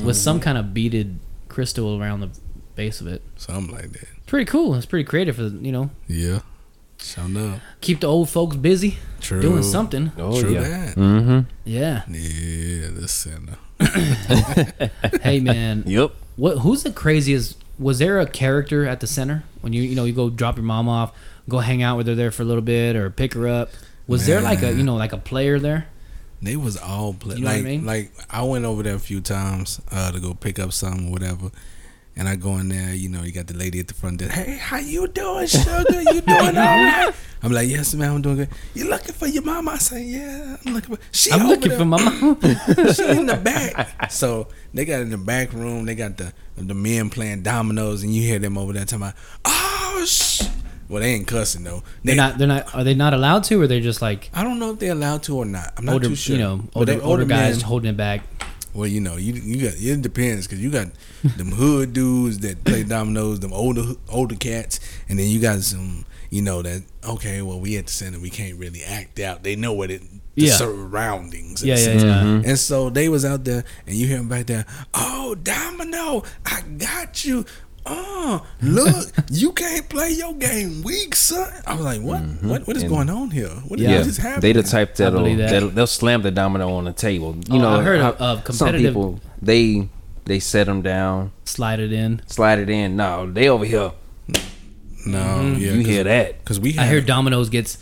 with some kind of beaded crystal around the base of it. Something like that. Pretty cool. It's pretty creative. For, you know, Yeah. Shout out. keep the old folks busy True. doing something. Oh True yeah. that. Mm-hmm. Yeah. Yeah, the center. hey man, Yep. What? Who's the craziest? Was there a character at the center when you you know you go drop your mom off, go hang out with her there for a little bit, or pick her up? Was there like a you know like a player there? They was all play. You know what I like, mean? like I went over there a few times uh, to go pick up something, or whatever. And I go in there, you know, you got the lady at the front desk. Hey, how you doing, sugar? You doing all right? I'm like, yes, ma'am, I'm doing good. You looking for your mama? I say, yeah, I'm looking for. She I'm looking there. for my mom. she in the back. So they got in the back room. They got the the men playing dominoes, and you hear them over there talking about, oh sh. Well, they ain't cussing though. They they're not. They're not. Are they not allowed to, or they're just like I don't know if they're allowed to or not. I'm not older, too sure. you know, But older, older, guys men- holding it back. Well, you know, you you got it depends because you got them hood dudes that play dominoes, them older older cats, and then you got some, you know, that okay, well, we at the center, we can't really act out. They know what it, the Yeah. surroundings. Yeah, yeah, yeah. Mm-hmm. And so they was out there, and you hear them back there. Oh, domino, I got you. Oh, look, you can't play your game weak, son. I was like, what? What? What is And- going on here? What, Yeah. what is happening? They the type that'll, that. that'll they'll slam the domino on the table. You Oh, know, I heard how- of- of some people they they set them down, Slide it in. slide it in. No, they over here. no, Mm-hmm. yeah, you hear that? Because we I hear dominoes gets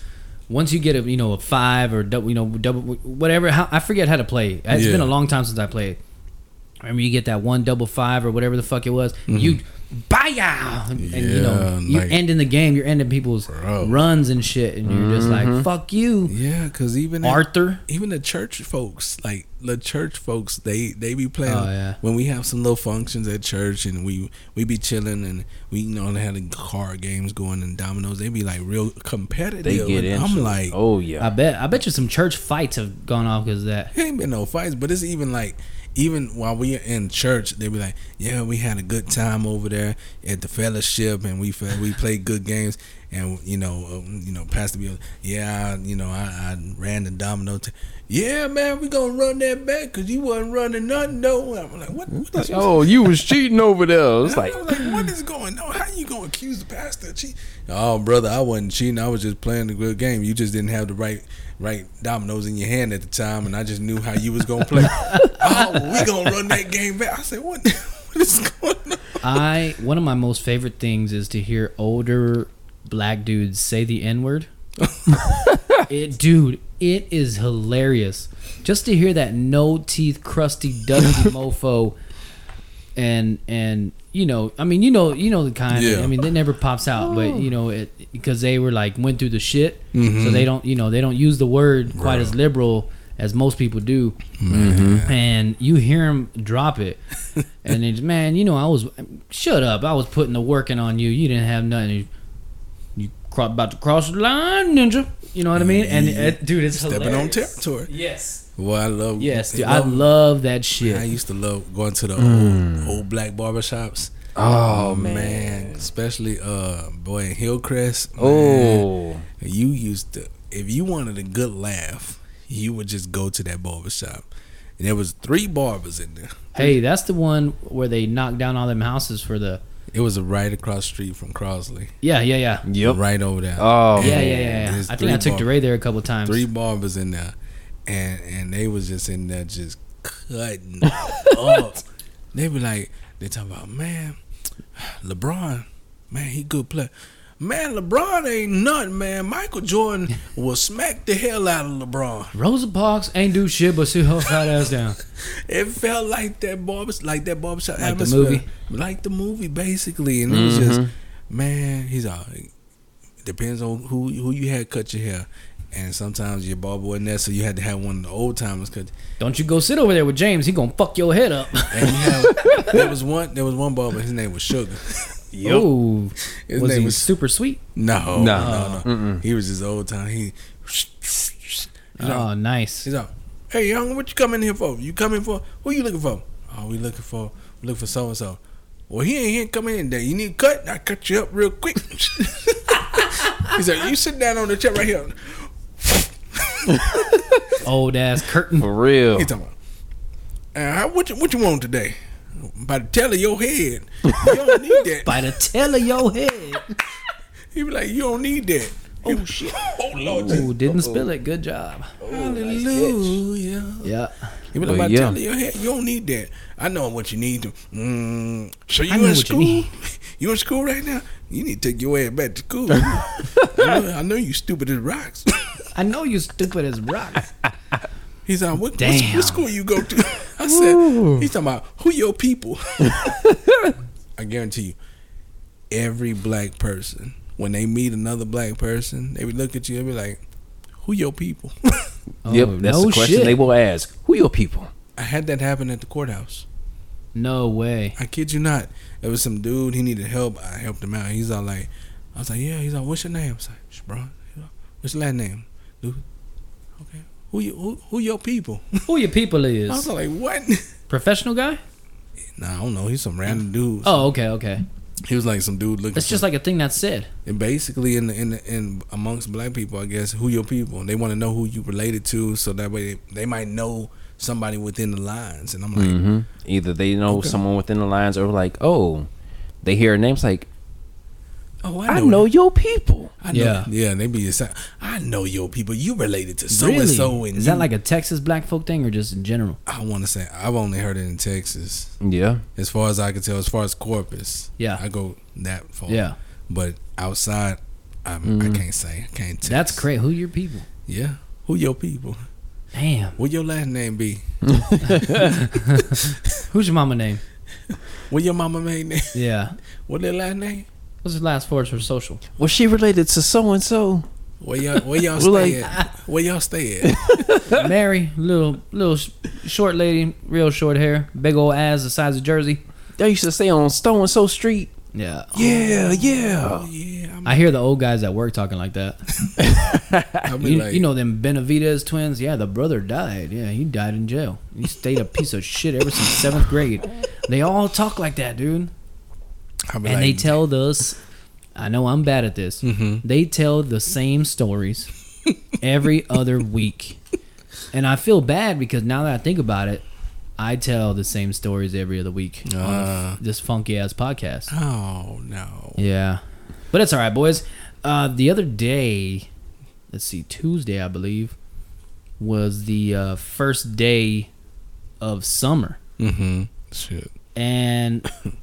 once you get a you know a five or double you know double whatever. How, I forget how to play. It's Yeah. been a long time since I played. Remember you get that one double five or whatever the fuck it was. You baya and, and, you know Mm-hmm. Yeah, you're like- ending the game. You're ending people's Bro. runs and shit, and you're just Mm-hmm. like fuck you, Yeah, because even at- Arthur. even the church folks, like the church folks, they they be playing. Oh, yeah. When we have some little functions at church and we we be chilling and we you know they had the card games going and dominoes, they be like real competitive. They get And. I'm like, oh yeah. I bet. I bet you some church fights have gone off because that. it ain't been no fights, but it's even like even while we are in church, they be like, yeah, we had a good time over there at the fellowship and we we played good games. and you know, um, you know, Pastor Bill, yeah, you know, I, I ran the domino. T- yeah, man, we gonna run that back because you wasn't running nothing. No, I'm like, what? what is Oh, you was cheating over there. It's I like, was like, what is going on? How you gonna accuse the pastor of cheating? Oh, brother, I wasn't cheating. I was just playing a good game. You just didn't have the right right dominoes in your hand at the time, and I just knew how you was gonna play. oh, we gonna run that game back. I said, what? What is going on? I one of my most favorite things is to hear older black dudes say the N word. it, dude, it is hilarious just to hear that no teeth, crusty, dusty mofo, and and you know, I mean, you know, you know the kind. Yeah. I mean, it never pops out, but you know, it because they were like went through the shit, Mm-hmm. so they don't, you know, they don't use the word quite as liberal as most people do and you hear him drop it, and it's man, you know, I was shut up. I was putting the working on you. You didn't have nothing. You, you cro- about to cross the line, ninja. You know what I mean? And Yeah. it, dude, it's Stepping hilarious. on territory. Yes, Well, I love. yes, dude, I love that shit. I used to love going to the Mm. old, old black barbershops. oh man. especially uh boy in Hillcrest. man, Oh, you used to if you wanted a good laugh, you would just go to that barbershop. And there was three barbers in there. Hey, that's the one where they knocked down all them houses for the. It was right across the street from Crosley. Yeah, yeah, yeah. yep. Right over there. Oh, Yeah, yeah, yeah. yeah. I think I took bar- DeRay there a couple times. Three barbers in there. And and they was just in there just cutting up. They be like, they talk about, man, LeBron, man, he good player. Man, LeBron ain't nothing, man. Michael Jordan will smack the hell out of LeBron. Rosa Parks ain't do shit but sit her fat ass down. It felt like that barber, like that barbershop Like the movie? like the movie, basically. And it was just, mm-hmm. man, he's all. Depends on who who you had cut your hair, and sometimes your barber wasn't there, so you had to have one of the old timers cut. Don't you go sit over there with James. He gonna fuck your head up. And you have, there was one, there was one barber. His name was Sugar. Oh, His was name he was super sweet? no, No. no, no. Uh-uh. He was just old time. He, he's all, Oh, nice. he's all, hey young, what you coming here for? You coming for? Who you looking for? Oh, we looking for, we looking for so and so. Well, he ain't, he ain't coming in there. You need a cut? I cut you up real quick. he said, you sit down on the chair right here. Old ass curtain. for real. He talking about, uh, how- what you, what you want today? By the tail of your head. You don't need that. By the tail of your head. He be like, you don't need that. Oh shit! Oh lord! Ooh, didn't spill it. Good job. Hallelujah! Yeah. You be like, Well, by the yeah. tail of your head, you don't need that. I know what you need to. Mm, so you I in what you school? You, in school right now? You need to take your ass back to school. I, know, I know you stupid as rocks. I know you stupid as rocks. He's like, what, what, what school you go to? I said, he's talking about who your people. I guarantee you, every black person, when they meet another black person, they would look at you and be like, who your people? Oh, yep, Oh, that's no the question shit. they will ask. Who your people? I had that happen at the courthouse. No way. I kid you not. There was some dude, he needed help. I helped him out. He's all like, I was like, yeah. He's like, what's your name? I was like, Shabron. What's your last name? Dude. Okay. Who you who, who your people? Who your people is? I was like, what? Professional guy? Nah, I don't know. He's some random dude. Oh, okay, okay. He was like some dude looking. It's just like a thing that's said. and basically in the, in the, in amongst black people, I guess who your people. They want to know who you related to, so that way they, they might know somebody within the lines. And I'm like, hmm Either they know Okay. someone within the lines, or like, oh, they hear a name's like, oh, I know your people. I know. Yeah. Yeah, they be excited. I know your people. You related to so really? and so, and is you- that like a Texas black folk thing or just in general? I want to say I've only heard it in Texas. Yeah. As far as I can tell, as far as Corpus, Yeah. I go that far. Yeah. but outside, I'm, I mm-hmm. can't say. I can't. Text. That's great. Who your people? Yeah, who your people? Damn. What your last name be? Who's your mama name? What your mama main name? Yeah. What their last name? What's the last four for social? Was she related to so and so? Where y'all where y'all stay like- at? Where y'all stay at? Mary, little little short lady, real short hair, big old ass the size of Jersey. They used to stay on so and so street. Yeah. Yeah, yeah. Oh yeah, I'm, I hear the old guys at work talking like that. You, like, you know them Benavides twins? Yeah, the brother died. Yeah, he died in jail. He stayed a piece of shit ever since seventh grade. They all talk like that, dude. And like, they tell us I know I'm bad at this. Mm-hmm. They tell the same stories every other week. And I feel bad because now that I think about it, I tell the same stories every other week Uh. on this funky ass podcast. Oh no. Yeah. But it's all right, boys. Uh, the other day, let's see, Tuesday, I believe, was the uh, first day of summer. Mm-hmm. Shit. And,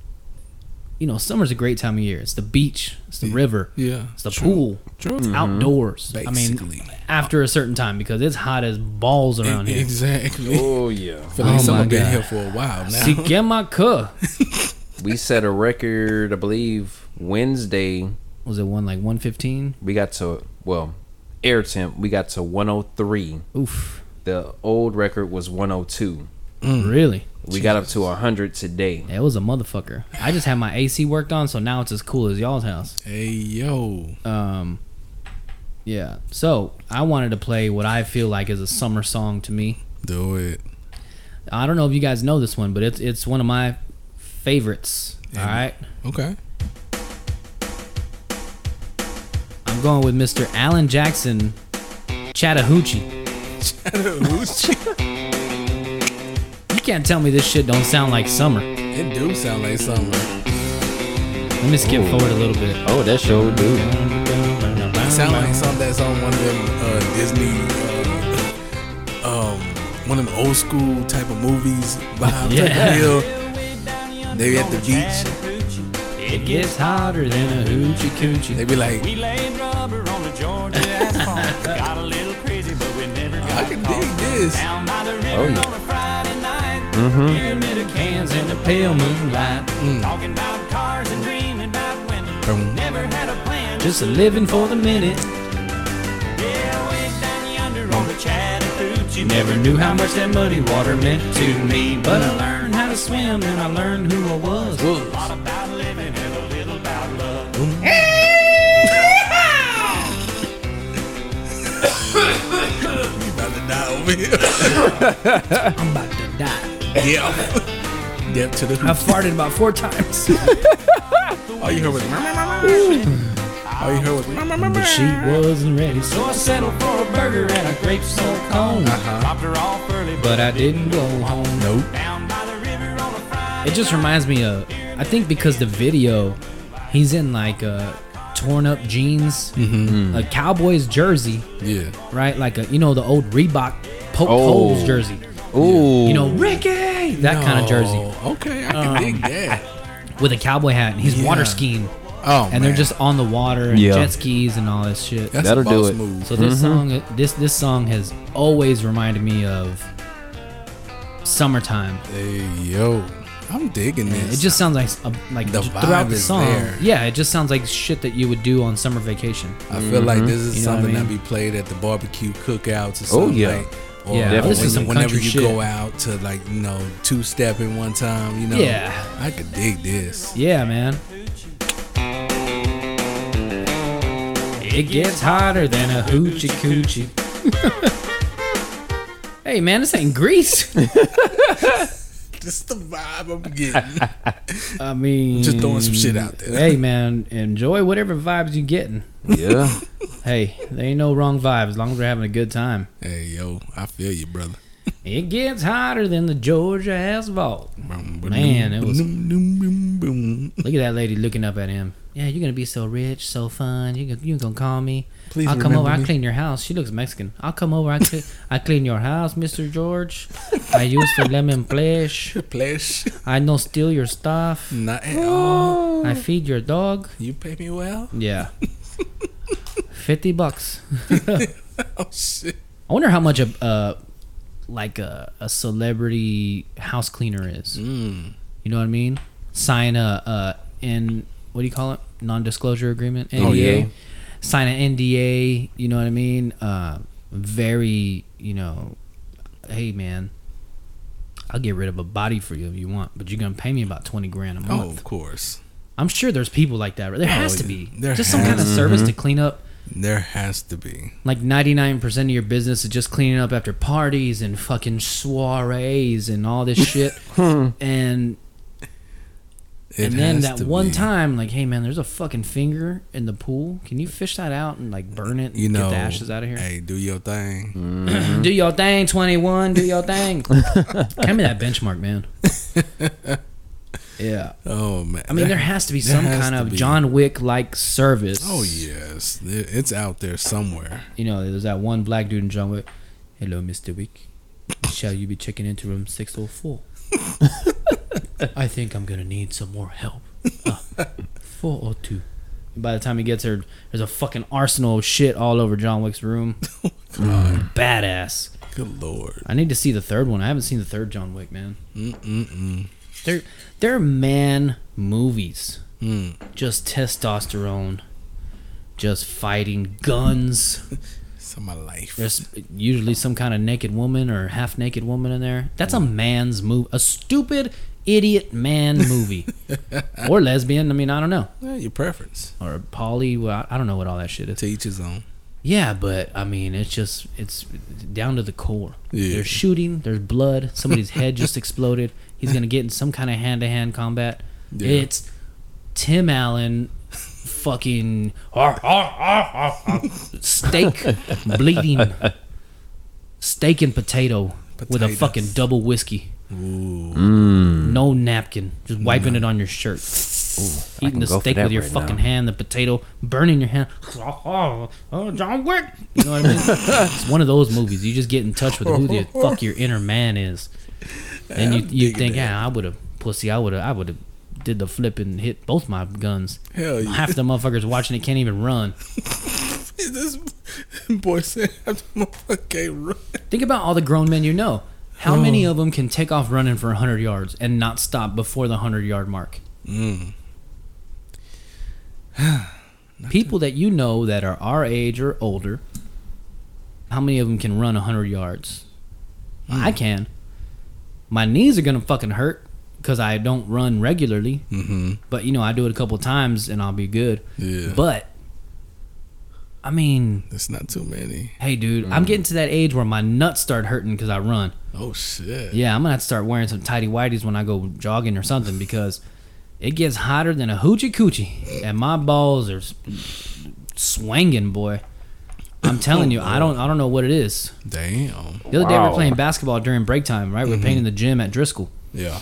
you know, summer's a great time of year. It's the beach, it's the river, Yeah. it's the True. pool, True. it's mm-hmm. outdoors. I mean, after a certain time because it's hot as balls around here. Exactly. Oh yeah. feel like Oh, someone been here for a while now. Si quema We set a record, I believe, Wednesday. Was it one like 115? We got to well, air temp. We got to 103. Oof. The old record was 102. Mm. Really? We got up to 100 today. It was a motherfucker. I just had my AC worked on, so now it's as cool as y'all's house. Hey yo. Um, yeah. So I wanted to play what I feel like is a summer song to me. Do it. I don't know if you guys know this one, but it's it's one of my favorites. Yeah. All right, Okay. I'm going with Mr. Alan Jackson, Chattahoochee. You can't tell me this shit don't sound like summer. it do sound like summer. Let me skip forward a little bit. Oh, that show do. It sound like something that's on one of them uh, Disney, uh, um, one of them old school type of movies. Behind Yeah. Feel. They at the beach. It gets hotter than a hoochie coochie. They be like, We laid rubber on the Georgia asphalt. Got a little crazy, but we never I can caught. dig this. Down by the river Oh, yeah. Mm-hmm. Pyramid of cans in the pale moonlight. Talking about cars and dreaming about women. Boom. Never had a plan. Just a living for the minute. yeah, way down yonder on the Chattahoochee. Never knew how much that muddy water meant to me. But I learned how to swim and I learned who I was. A lot about living and a little about love. Here. I'm about to die. Yeah. Dip to the I farted about four times. All you heard was. All you heard was. but she wasn't ready, so I settled for a burger and a grape soda cone. Uh-huh. Her off early, but But I didn't go home. Nope. down by the river on a It just reminds me of, I think because the video, he's in like uh, torn up jeans, a Cowboys jersey, Yeah. right? Like a, you know, the old Reebok poke Oh. holes jersey. Ooh. You know, Ricky! That kind of jersey. Okay, I can dig um, that. With a cowboy hat, and he's Yeah. water skiing. Oh, and they're man. just on the water and Yeah. jet skis and all this shit. That's That'll a do boss it. move. So this mm-hmm. song, this this song has always reminded me of summertime. Hey yo, I'm digging this. It just sounds like a, like The throughout vibe the is song. there. Yeah, it just sounds like shit that you would do on summer vacation. I feel like mm-hmm. this is You know what I something that mean? be played at the barbecue cookouts or Oh, yeah. Like, or Yeah, when- this is some whenever country you shit. go out to like you know two step in one time, you know. Yeah. I could dig this. Yeah, man. It gets hotter than a hoochie coochie. hey, man, this ain't Grease. Just the vibe I'm getting. I mean, Just throwing some shit out there. Hey, man, enjoy whatever vibes you're getting. Yeah. Hey, there ain't no wrong vibes as long as we're having a good time. hey yo, I feel you, brother. It gets hotter than the Georgia asphalt. Man, Man, it was- Look at that lady looking up at him. Yeah, you're gonna be so rich, so fun. You gonna, you gonna call me? Please I'll come remember over. I clean your house. She looks Mexican. I'll come over. I clean, I clean your house, Mister George. I use the lemon flesh. Flesh, I no steal your stuff. not at all. I feed your dog. You pay me well. Yeah, fifty bucks. Oh shit. I wonder how much a uh, like a, a celebrity house cleaner is. Mm. You know what I mean? Sign a, a in what do you call it? Non-disclosure agreement. NDA. Oh, yeah. Sign an NDA. You know what I mean? Uh, very. You know. Hey man, I'll get rid of a body for you if you want, but you're gonna pay me about twenty grand a month. Oh, of course. I'm sure there's people like that. There has to be. There just some kind of has- service to clean up. There has to be. Like 99% of your business is just cleaning up after parties and fucking soirees and all this shit. and It and then that one be. time, like, hey man, there's a fucking finger in the pool. Can you fish that out and like burn it and you know, get the ashes out of here? Hey, do your thing. Mm-hmm. Do your thing, 21. Do your thing. Hand me that benchmark, man. yeah. Oh man, I mean, there has to be some kind of be. John Wick like service. Oh yes, it's out there somewhere. You know, there's that one black dude in John Wick. Hello, Mr. Wick. Shall you be checking into room 604? I think I'm going to need some more help. Uh, 402. And by the time he gets there, there's a fucking arsenal of shit all over John Wick's room. Badass. Good lord. I need to see the third one. I haven't seen the third John Wick, man. Mm-mm-mm. They're they're man movies. Mm. Just testosterone. Just fighting guns. It's my life. There's usually some kind of naked woman or half naked woman in there. That's a man's move. A stupid idiot man movie. or lesbian. I mean, I don't know. Yeah, your preference. Or poly. Well, I don't know what all that shit is. To each his own. Yeah, but I mean, it's just it's down to the core. Yeah. There's shooting. There's blood. Somebody's head just exploded. He's gonna get in some kind of hand-to-hand combat. Yeah. It's Tim Allen, fucking steak bleeding, steak and potato with a fucking double whiskey. Ooh. No napkin, just wiping it on your shirt. I Eating the steak with your right fucking now. hand, the potato burning your hand. Oh, John Wick. You know what I mean? it's one of those movies. You just get in touch with who the fuck your inner man is, and you you think, yeah, I would have pussy. I would have. I would have did the flip and hit both my guns. Hell yeah. Half the motherfuckers watching it can't even run. this boy said half the motherfucker can't run. Think about all the grown men you know. How many of them can take off running for 100 yards and not stop before the 100 yard mark? Mm. People that you know that are our age or older, how many of them can run 100 yards? I can. My knees are going to fucking hurt because I don't run regularly. Mm-hmm. But, you know, I do it a couple times and I'll be good. Yeah. But, I mean, It's not too many. hey, dude, I'm getting to that age where my nuts start hurting because I run. Oh shit. Yeah, I'm gonna have to start wearing some tidy whities when I go jogging or something because it gets hotter than a hoochie coochie, and my balls are s- swinging, boy. I'm telling you, I don't, I don't know what it is. Damn. The other day we were Wow. playing basketball during break time, right? We are painting the gym at Driscoll, Yeah.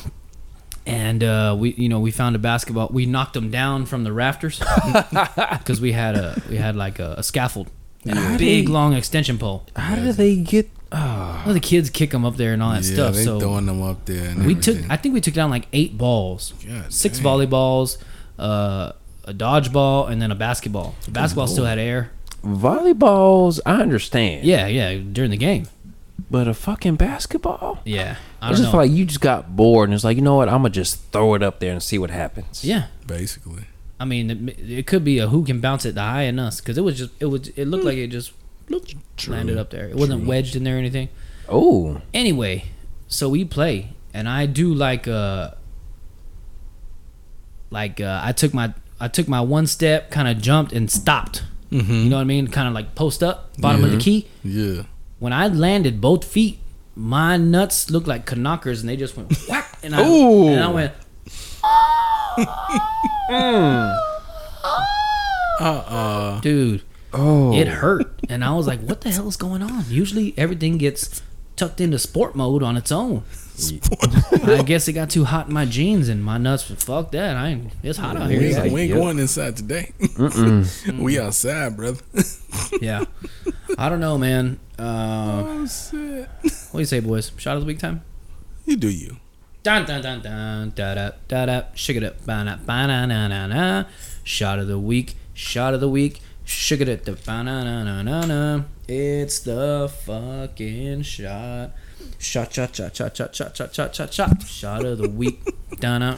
and uh, we, you know, we found a basketball. We knocked them down from the rafters because we had a, we had like a, a scaffold and a big long extension pole. How did they get? Oh, Well, the kids kick them up there and all that yeah, stuff. they So throwing them up there. And we took i think we took down like eight balls God six dang. volleyballs uh, a dodgeball and then a basketball the basketball still had air volleyballs, I understand. yeah yeah during the game but a fucking basketball. yeah i I, don't just know feel like you just got bored and it's like, you know what? I'm gonna just throw it up there and see what happens. yeah basically. i mean it, it could be a who can bounce it the high and us because it was just it was it looked like it just True. landed up there it wasn't True. wedged in there or anything Oh, anyway so we play and i do like uh like uh i took my i took my one step kind of jumped and stopped Mm-hmm. you know what i mean kind of like post up bottom of the key Yeah. when I landed both feet, my nuts looked like knockers, and they just went whack, and I Ooh. and I went. Uh-uh. Dude, oh, it hurt, and I was like, "What the hell is going on?" Usually, everything gets tucked into sport mode on its own. I guess it got too hot in my jeans, and my nuts. Fuck that! I ain't. It's hot out We here. ain't, like, we ain't yep. going inside today. we outside, brother. Yeah, I don't know, man. Uh, oh shit. what do you say, boys? Shot of the week time. You do you. Dun dun dun dun da da da da shake it up ba na ba na na na na shot of the week shot of the week shake it up da ba na na na na na it's the fucking shot. Shot shot shot shot shot shot shot shot shot shot. Shot of the week dun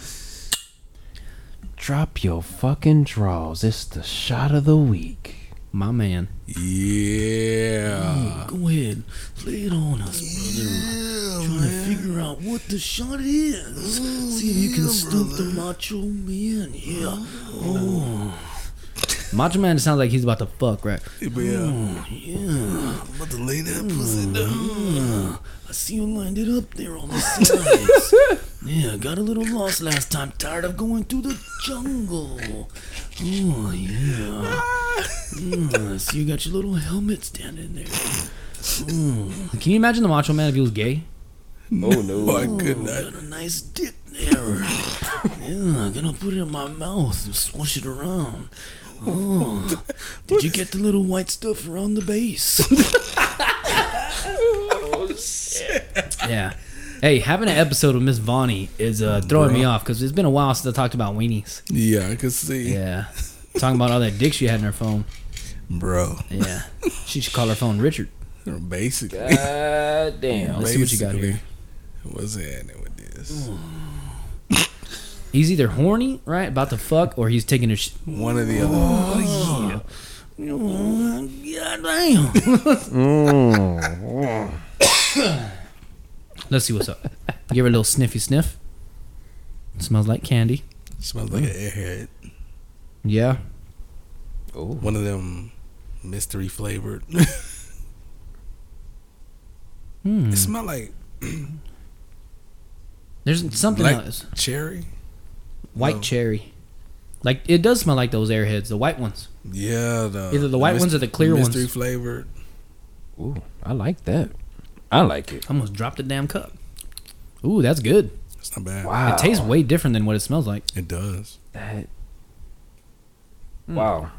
drop your fucking draws. It's the shot of the week. my man. Yeah. go ahead. Lay it on us brother. Trying to figure out what the shot is. Oh, See if you can stump the macho man yeah oh, oh. Macho Man sounds like he's about to fuck, right? But yeah. Yeah. I'm about to lay that pussy down. I see you lined it up there on the sides. Yeah, got a little lost last time. Tired of going through the jungle. Oh yeah. Mm, so you got your little helmet standing there. Mm. Can you imagine the Macho Man if he was gay? Oh no. Oh, I could not. Got a nice dick there. yeah, I'm gonna put it in my mouth and swish it around. Oh, did you get the little white stuff around the base? yeah. Hey, having an episode of Miss Vonnie is uh, throwing me off because it's been a while since I talked about weenies. Yeah, I can see. Yeah. Talking about all that dick she had in her phone. Bro. Yeah. She should call her phone Richard. Basically. God damn. Let's see what you got here. What's happening with this? He's either horny, right, about to fuck, or he's taking a sh- One or the other. Oh, yeah. God damn. Let's see what's up. Give her a little sniffy sniff. smells like candy. Smells like an airhead. Yeah. Oh. One of them mystery flavored. Hmm. It smell like There's something black else. cherry. White No. cherry. Like it does smell like those airheads, the white ones. Yeah, the Either the white mys- ones or the clear ones. mystery flavored. Ooh, I like that. I like it. I almost dropped the damn cup. Ooh, that's good. It's not bad. Wow. It tastes way different than what it smells like. It does. that. Hmm. Wow.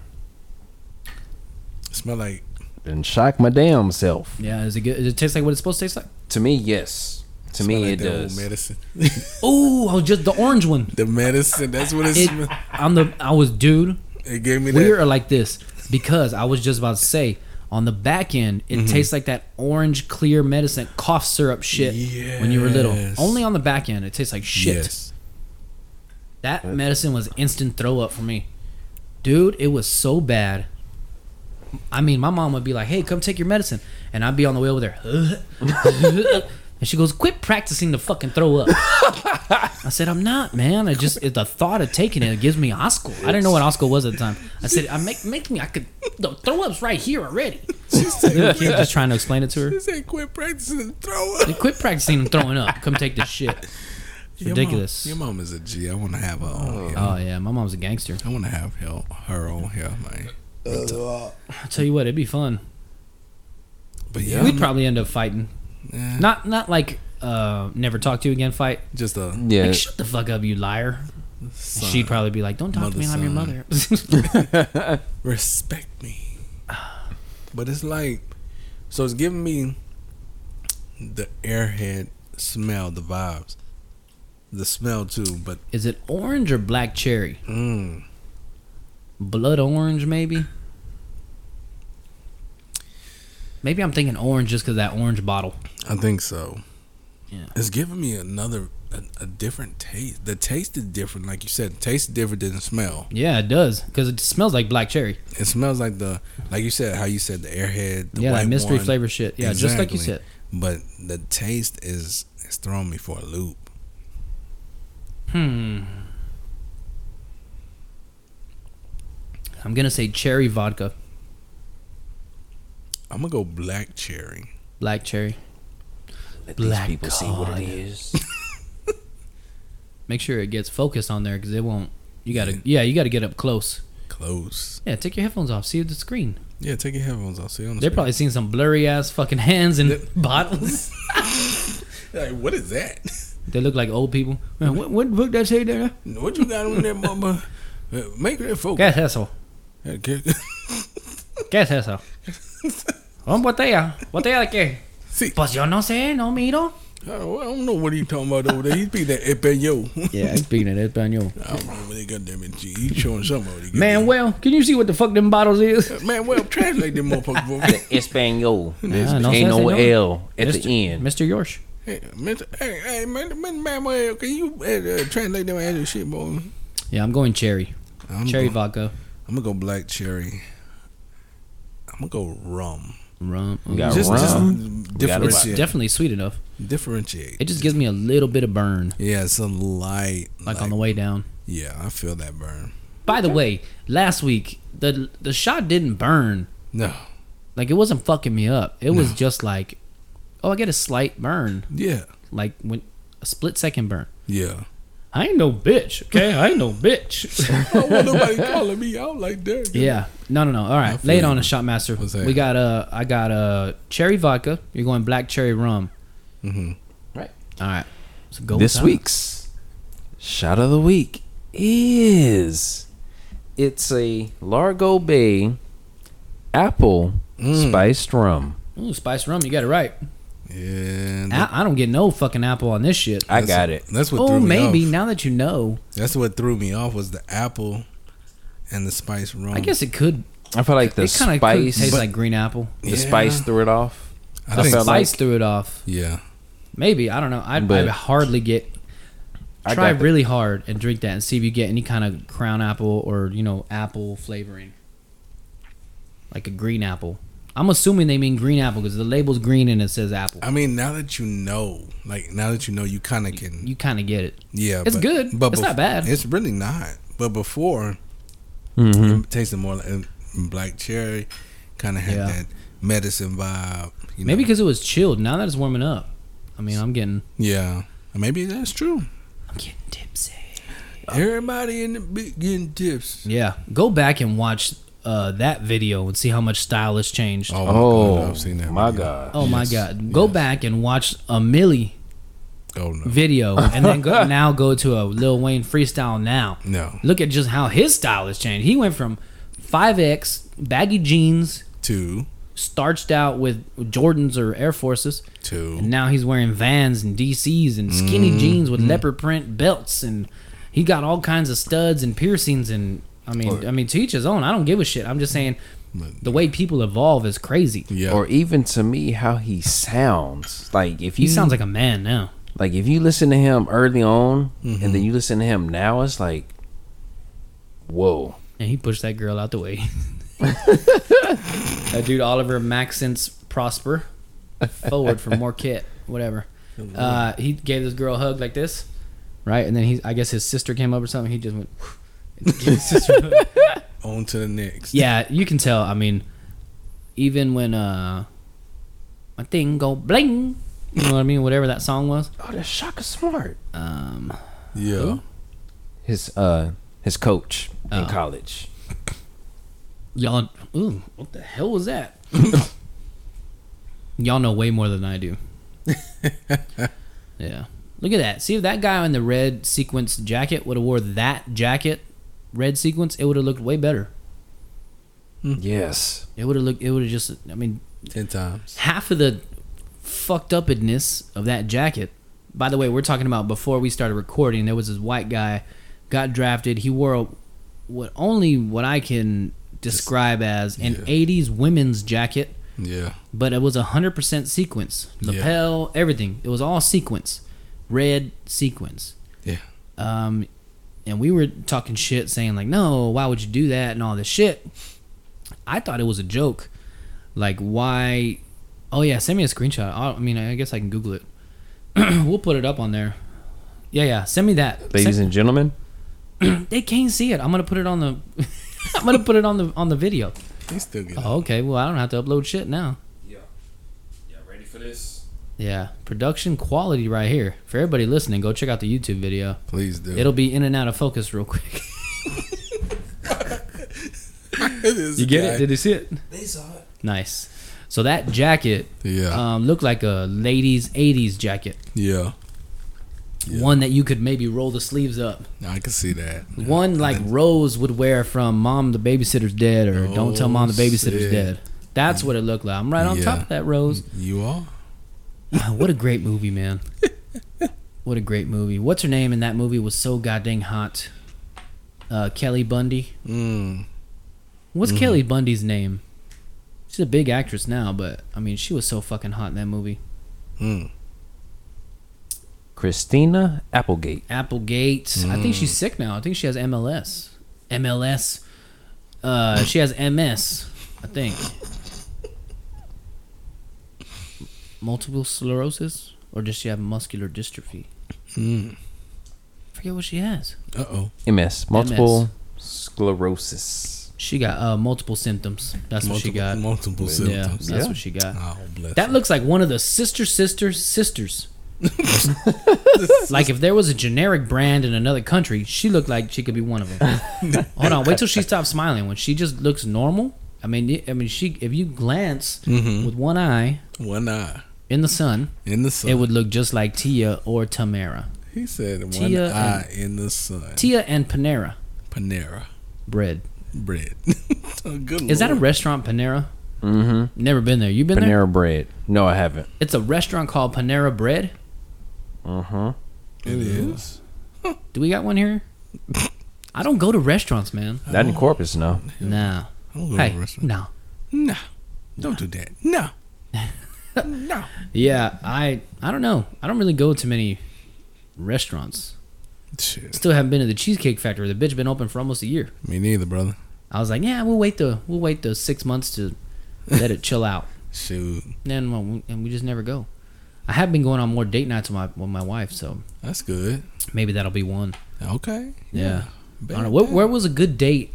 It smell like And shock my damn self. Yeah, is it good? Does it taste like what it's supposed to taste like? To me, yes. To me, like it does. medicine. Oh, just the orange one. the medicine. That's what it, It, smell. on the I was dude. It gave me We are like this because I was just about to say on the back end it mm-hmm. tastes like that orange clear medicine cough syrup shit when you were little. Only on the back end it tastes like shit. Yes. That medicine was instant throw up for me. Dude, it was so bad. I mean, my mom would be like, "Hey, come take your medicine," and I'd be on the way over there, and she goes, "Quit practicing to fucking throw up." I said, "I'm not, man. I just it, the thought of taking it, gives me Osco. I didn't know what Osco was at the time. I said, "I make make me. I could the throw up's right here already." The kid just trying to explain it to her. They say quit practicing and throw up. Hey, quit practicing and throwing up. Come take this shit. It's Your ridiculous. Mom, your mom is a G. I want to have her on here. Oh yeah, my mom's a gangster. I want to have her, her on here, man. I'll tell you what, it'd be fun. But yeah, We'd I'm- probably end up fighting. Eh, Not not like uh never talk to you again fight. just a Yeah. Like shut the fuck up, you liar. son. She'd probably be like, Don't talk to me, I'm your Mother, mother. respect me. But it's like, so it's giving me the airhead smell, the vibes, the smell too. But Is it orange or black cherry? mm, Blood orange maybe? Maybe I'm thinking orange just because that orange bottle. I think so. Yeah. It's giving me another, a, a different taste. The taste is different, like you said. Taste is different than the smell. Yeah, it does. Because it smells like black cherry. It smells like the, like you said, how you said the airhead, the yeah, white that mystery one. flavor shit. Yeah, just like you said. But the taste is is throwing me for a loop. Hmm. I'm gonna say cherry vodka, I'm gonna go black cherry. black cherry. Let Black these people see what it is. Make sure it gets focused on there because it won't. You gotta, yeah, you gotta get up close. Close. Yeah, take your headphones off. See the screen. Yeah, take your headphones off. See on the They're screen. probably seeing some blurry ass fucking hands and bottles. like, what is that? They look like old people. Man, what what book that say there? what you got on there, mama? Make that ¿Qué focus. es eso? Okay. ¿Qué es eso? Un botella. ¿Botella de qué? See, Pues yo no sé, no miro. I don't, I don't know what he talking about over there. He speak that español. Yeah, he's speaking of español. I don't know what they got them in G. He showing something. What he got Man, there. well, can you see what the fuck them bottles is? man, well, translate them motherfuckers for me. Espanol. Ah, no Ain't no. L at Mr. the end. Mr. Yorsh. Hey, Mr. Hey, hey, man, man, man, can you uh, uh, translate them and shit, boy? Yeah, I'm going cherry. I'm cherry Gonna, vodka. I'm gonna go black cherry. I'm gonna go rum. Rum. We got just, rum. just got It's differentiate. definitely sweet enough. differentiate. It just gives me a little bit of burn, yeah, it's a light. like on the way down. Yeah, I feel that burn. By the way, last week the the shot didn't burn. No. Like it wasn't fucking me up. It was just like, oh, I get a slight burn, Yeah. like when a split second burn. Yeah. I ain't no bitch. Okay, I ain't no bitch. I don't want nobody calling me out like that. yeah. No, no, no. All I right. feel Lay it on a shot master. What's that? We got uh I got uh cherry vodka. You're going black cherry rum. hmm Right. All right. So go this week's shot of the week is it's a Largo Bay apple Mm. spiced rum. Ooh, spice rum. You got it right. Yeah. I, I don't get no fucking apple on this shit. I got it. That's what Oh, threw me maybe off. now that you know. That's what threw me off was the apple and the spice rum. I guess it could. I feel like the it kind of could spice, taste But- like green apple. the Yeah. spice threw it off. I The spice like- threw it off. yeah. Maybe I don't know. I'd, But- I'd hardly get. I Try got the- really hard and drink that and see if you get any kind of crown apple or you know apple flavoring, like a green apple. I'm assuming they mean green apple because the label's green and it says apple. I mean, now that you know, like now that you know, you kind of can. You kind of get it. yeah, it's good. but It's not bad. It's really not. But before, Mhm. it tasted more like uh, black cherry. Kind of had Yeah. that medicine vibe. You know? Maybe because it was chilled. Now that it's warming up, I mean, I'm getting. Yeah. Maybe that's true. I'm getting tipsy. Everybody in the big getting tips. Yeah, go back and watch uh, that video and see how much style has changed. Oh, Oh, my Oh, God, I've seen that. my video. God. my Yes, god, go yes. back and watch a Millie Oh no. video and then go, now go to a Lil Wayne freestyle now. No. Look at just how his style has changed. He went from 5X, baggy jeans, Two. starched out with Jordans or Air Forces, Two. and now he's wearing Vans and DCs and skinny jeans with leopard print belts, and he got all kinds of studs and piercings. And I mean, I mean, to each his own. I don't give a shit. I'm just saying the way people evolve is crazy. Yeah. Or even to me, how he sounds. Like if He sounds like a man now. like if you listen to him early on, Mm-hmm. and then you listen to him now, it's like, whoa. And he pushed that girl out the way. that dude Olivier-Maxence Prosper forward for Marquette, whatever. Uh, he gave this girl a hug like this, right? And then he, I guess his sister came up or something. He just went. and gave his sister a hug. On to the next. yeah, you can tell. I mean, even when uh, my thing go bling, you know what I mean? Whatever that song was. Oh, that's Shaka Smart. Um, Yeah. His uh his coach in Oh. college. y'all, ooh, what the hell was that? y'all know way more than I do. yeah. Look at that. See if that guy in the red sequence jacket would have wore that jacket, red sequence, it would have looked way better. Yes. It would have looked. It would have just. I mean, Ten times. half of the fucked upness of that jacket. By the way, we're talking about before we started recording. There was this white guy, got drafted. He wore a, what only what I can describe as an Yeah. '80s women's jacket, Yeah. but it was a hundred percent sequence, Yeah. lapel, everything. It was all sequence, red sequence. Yeah. Um, and we were talking shit, saying like, "No, why would you do that?" and all this shit. I thought it was a joke. Like, why? Oh yeah, send me a screenshot. I I mean, I guess I can Google it. we'll put it up on there. Yeah, yeah. Send me that. Ladies Send- and gentlemen, they can't see it. I'm gonna put it on the. I'm gonna put it on the on the video. They still get. Oh, okay. Well, I don't have to upload shit now. Yeah. Yeah, ready for this? Yeah, production quality right here. For everybody listening, go check out the YouTube video. Please do. It'll be in and out of focus real quick. You get guy. it? Did you see it? They saw it. Nice. So that jacket Yeah. um, looked like a ladies' '80s jacket, yeah. Yeah. one that you could maybe roll the sleeves up. I can see that. One like Rose would wear from "Mom, the Babysitter's Dead" or "Don't Tell Mom, the Oh, Babysitter's shit. Dead." That's what it looked like. I'm right on Yeah. top of that, Rose. You are. Wow, what a great movie, man. what a great movie. What's her name in that movie was so goddamn hot. Uh, Kelly Bundy. Mm. What's Kelly Bundy's name? She's a big actress now, but I mean, she was so fucking hot in that movie. Mm. Christina Applegate. Applegate. I think she's sick now. I think she has MLS. MLS. Uh, she has MS. I think. Multiple sclerosis, or does she have muscular dystrophy? Mm. forget what she has. Uh oh. MS. Multiple sclerosis. She got uh, multiple symptoms. That's what she got. Multiple Yeah, symptoms. that's Yeah. what she got. Oh, bless. That her. looks like one of the sister sisters sisters. like if there was a generic brand in another country, she looked like she could be one of them. Hold on, wait till she stops smiling. When she just looks normal, I mean, I mean, she if you glance Mhm. with one eye One eye in the sun, in the sun. it would look just like Tia or Tamera. he said one Tia eye in the sun. Tia and Panera Panera bread. bread. oh, good Is that a restaurant, Panera? Mm-hmm. Never been there. You been there? Panera bread. No, I haven't. It's a restaurant called Panera Bread. Uh-huh. It is. Do we got one here? I don't go to restaurants, man. Not in Corpus, no. Nah. I don't go to a Hey, restaurant. no. No, don't do that. No, no. Yeah, I I don't know. I don't really go to many restaurants. Shit. Still haven't been to the Cheesecake Factory. The bitch been open for almost a year. Me neither, brother. I was like, yeah, we'll wait the we'll wait the six months to let it chill out. Shoot, Then well, we- and we just never go. I have been going on more date nights with my with my wife, so that's good. maybe that'll be one. Okay. Yeah. Bet I don't know. Where was a good date?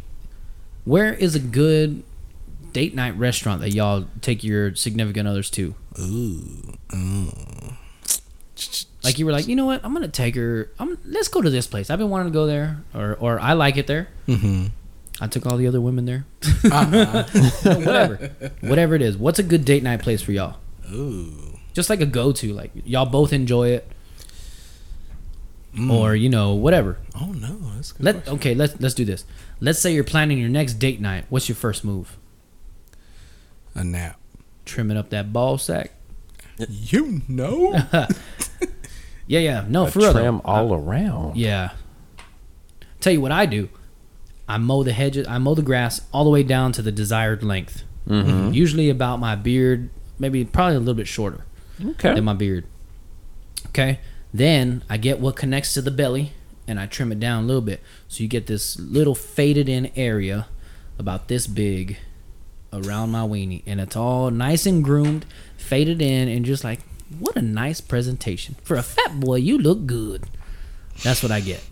Where is a good date night restaurant that y'all take your significant others to? Ooh. ooh. Like you were like, you know what? I'm gonna take her. I'm let's go to this place. I've been wanting to go there, or or I like it there. Mm-hmm. I took all the other women there. Uh-huh. Whatever, whatever it is. What's a good date night place for y'all? Ooh. Just like a go to, like y'all both enjoy it, Mm. or you know whatever. Oh no, that's good. Let okay. Let's let's do this. Let's say you're planning your next date night. What's your first move? A nap. Trimming up that ball sack. You know. Yeah, yeah. No, A for real. though. trim all around. Yeah. Tell you what I do. I mow the hedges. I mow the grass all the way down to the desired length. Mm-hmm. Usually about my beard, maybe probably a little bit shorter Okay. than my beard. Okay. Then I get what connects to the belly and I trim it down a little bit. So you get this little faded in area about this big around my weenie. And it's all nice and groomed, faded in, and just like, what a nice presentation. For a fat boy, you look good. That's what I get.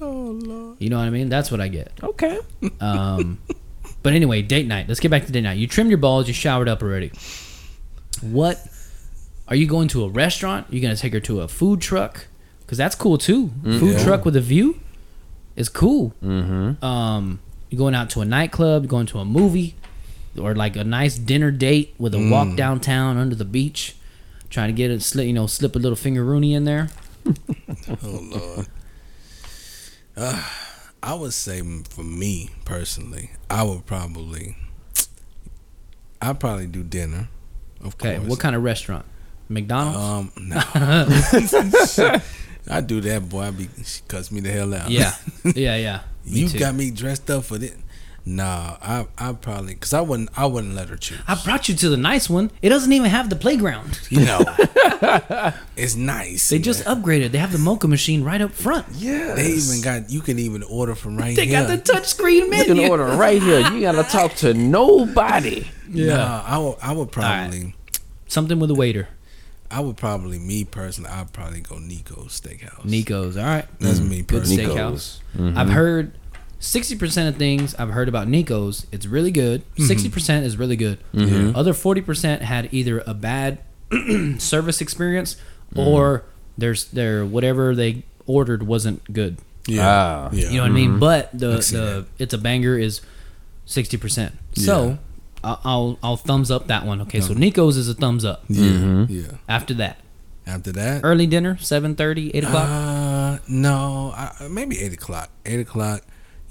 oh lord. You know what I mean? That's what I get. Okay. Um, but anyway, date night. Let's get back to date night. You trimmed your balls. You showered up already. What are you going to a restaurant? You're gonna take her to a food truck? Cause that's cool too. Food truck with a view is cool. Mm-hmm. Um, you going out to a nightclub? Going to a movie, or like a nice dinner date with a walk downtown under the beach, trying to get a slip, you know, slip a little finger Rooney in there. Oh lord. Uh, I would say for me personally, I would probably. I'd probably do dinner. Okay, course. what kind of restaurant? McDonald's. Um, no. I do that, boy. I be she cuts me the hell out. yeah, yeah, yeah. Me you too. got me dressed up for this. Nah, I I probably because I wouldn't I wouldn't let her choose. I brought you to the nice one. It doesn't even have the playground. You know, it's nice. They just upgraded. They have the mocha machine right up front. yeah. They even got you can even order from right here. They here. got the touchscreen You menu. You can order right here. You gotta talk to nobody. Yeah. Nah, I would I would probably Something with a waiter. I would probably me personally I'd probably go Nico's Steakhouse. Nico's. All right. That's me Good personally. steakhouse. Mhm. I've heard 60% of things I've heard about Nico's, it's really good. 60% is really good. Mhm. Other 40% had either a bad service experience or there's their whatever they ordered wasn't good. Yeah. Ah. yeah. You know what I mean? But the the that. it's a banger is sixty percent. So I'll, I'll I'll thumbs up that one. Okay, so Nico's is a thumbs up. yeah. Yeah. After that, After that, early dinner, 7.30, 8 o'clock. Uh, no, I, maybe eight o'clock. Eight o'clock.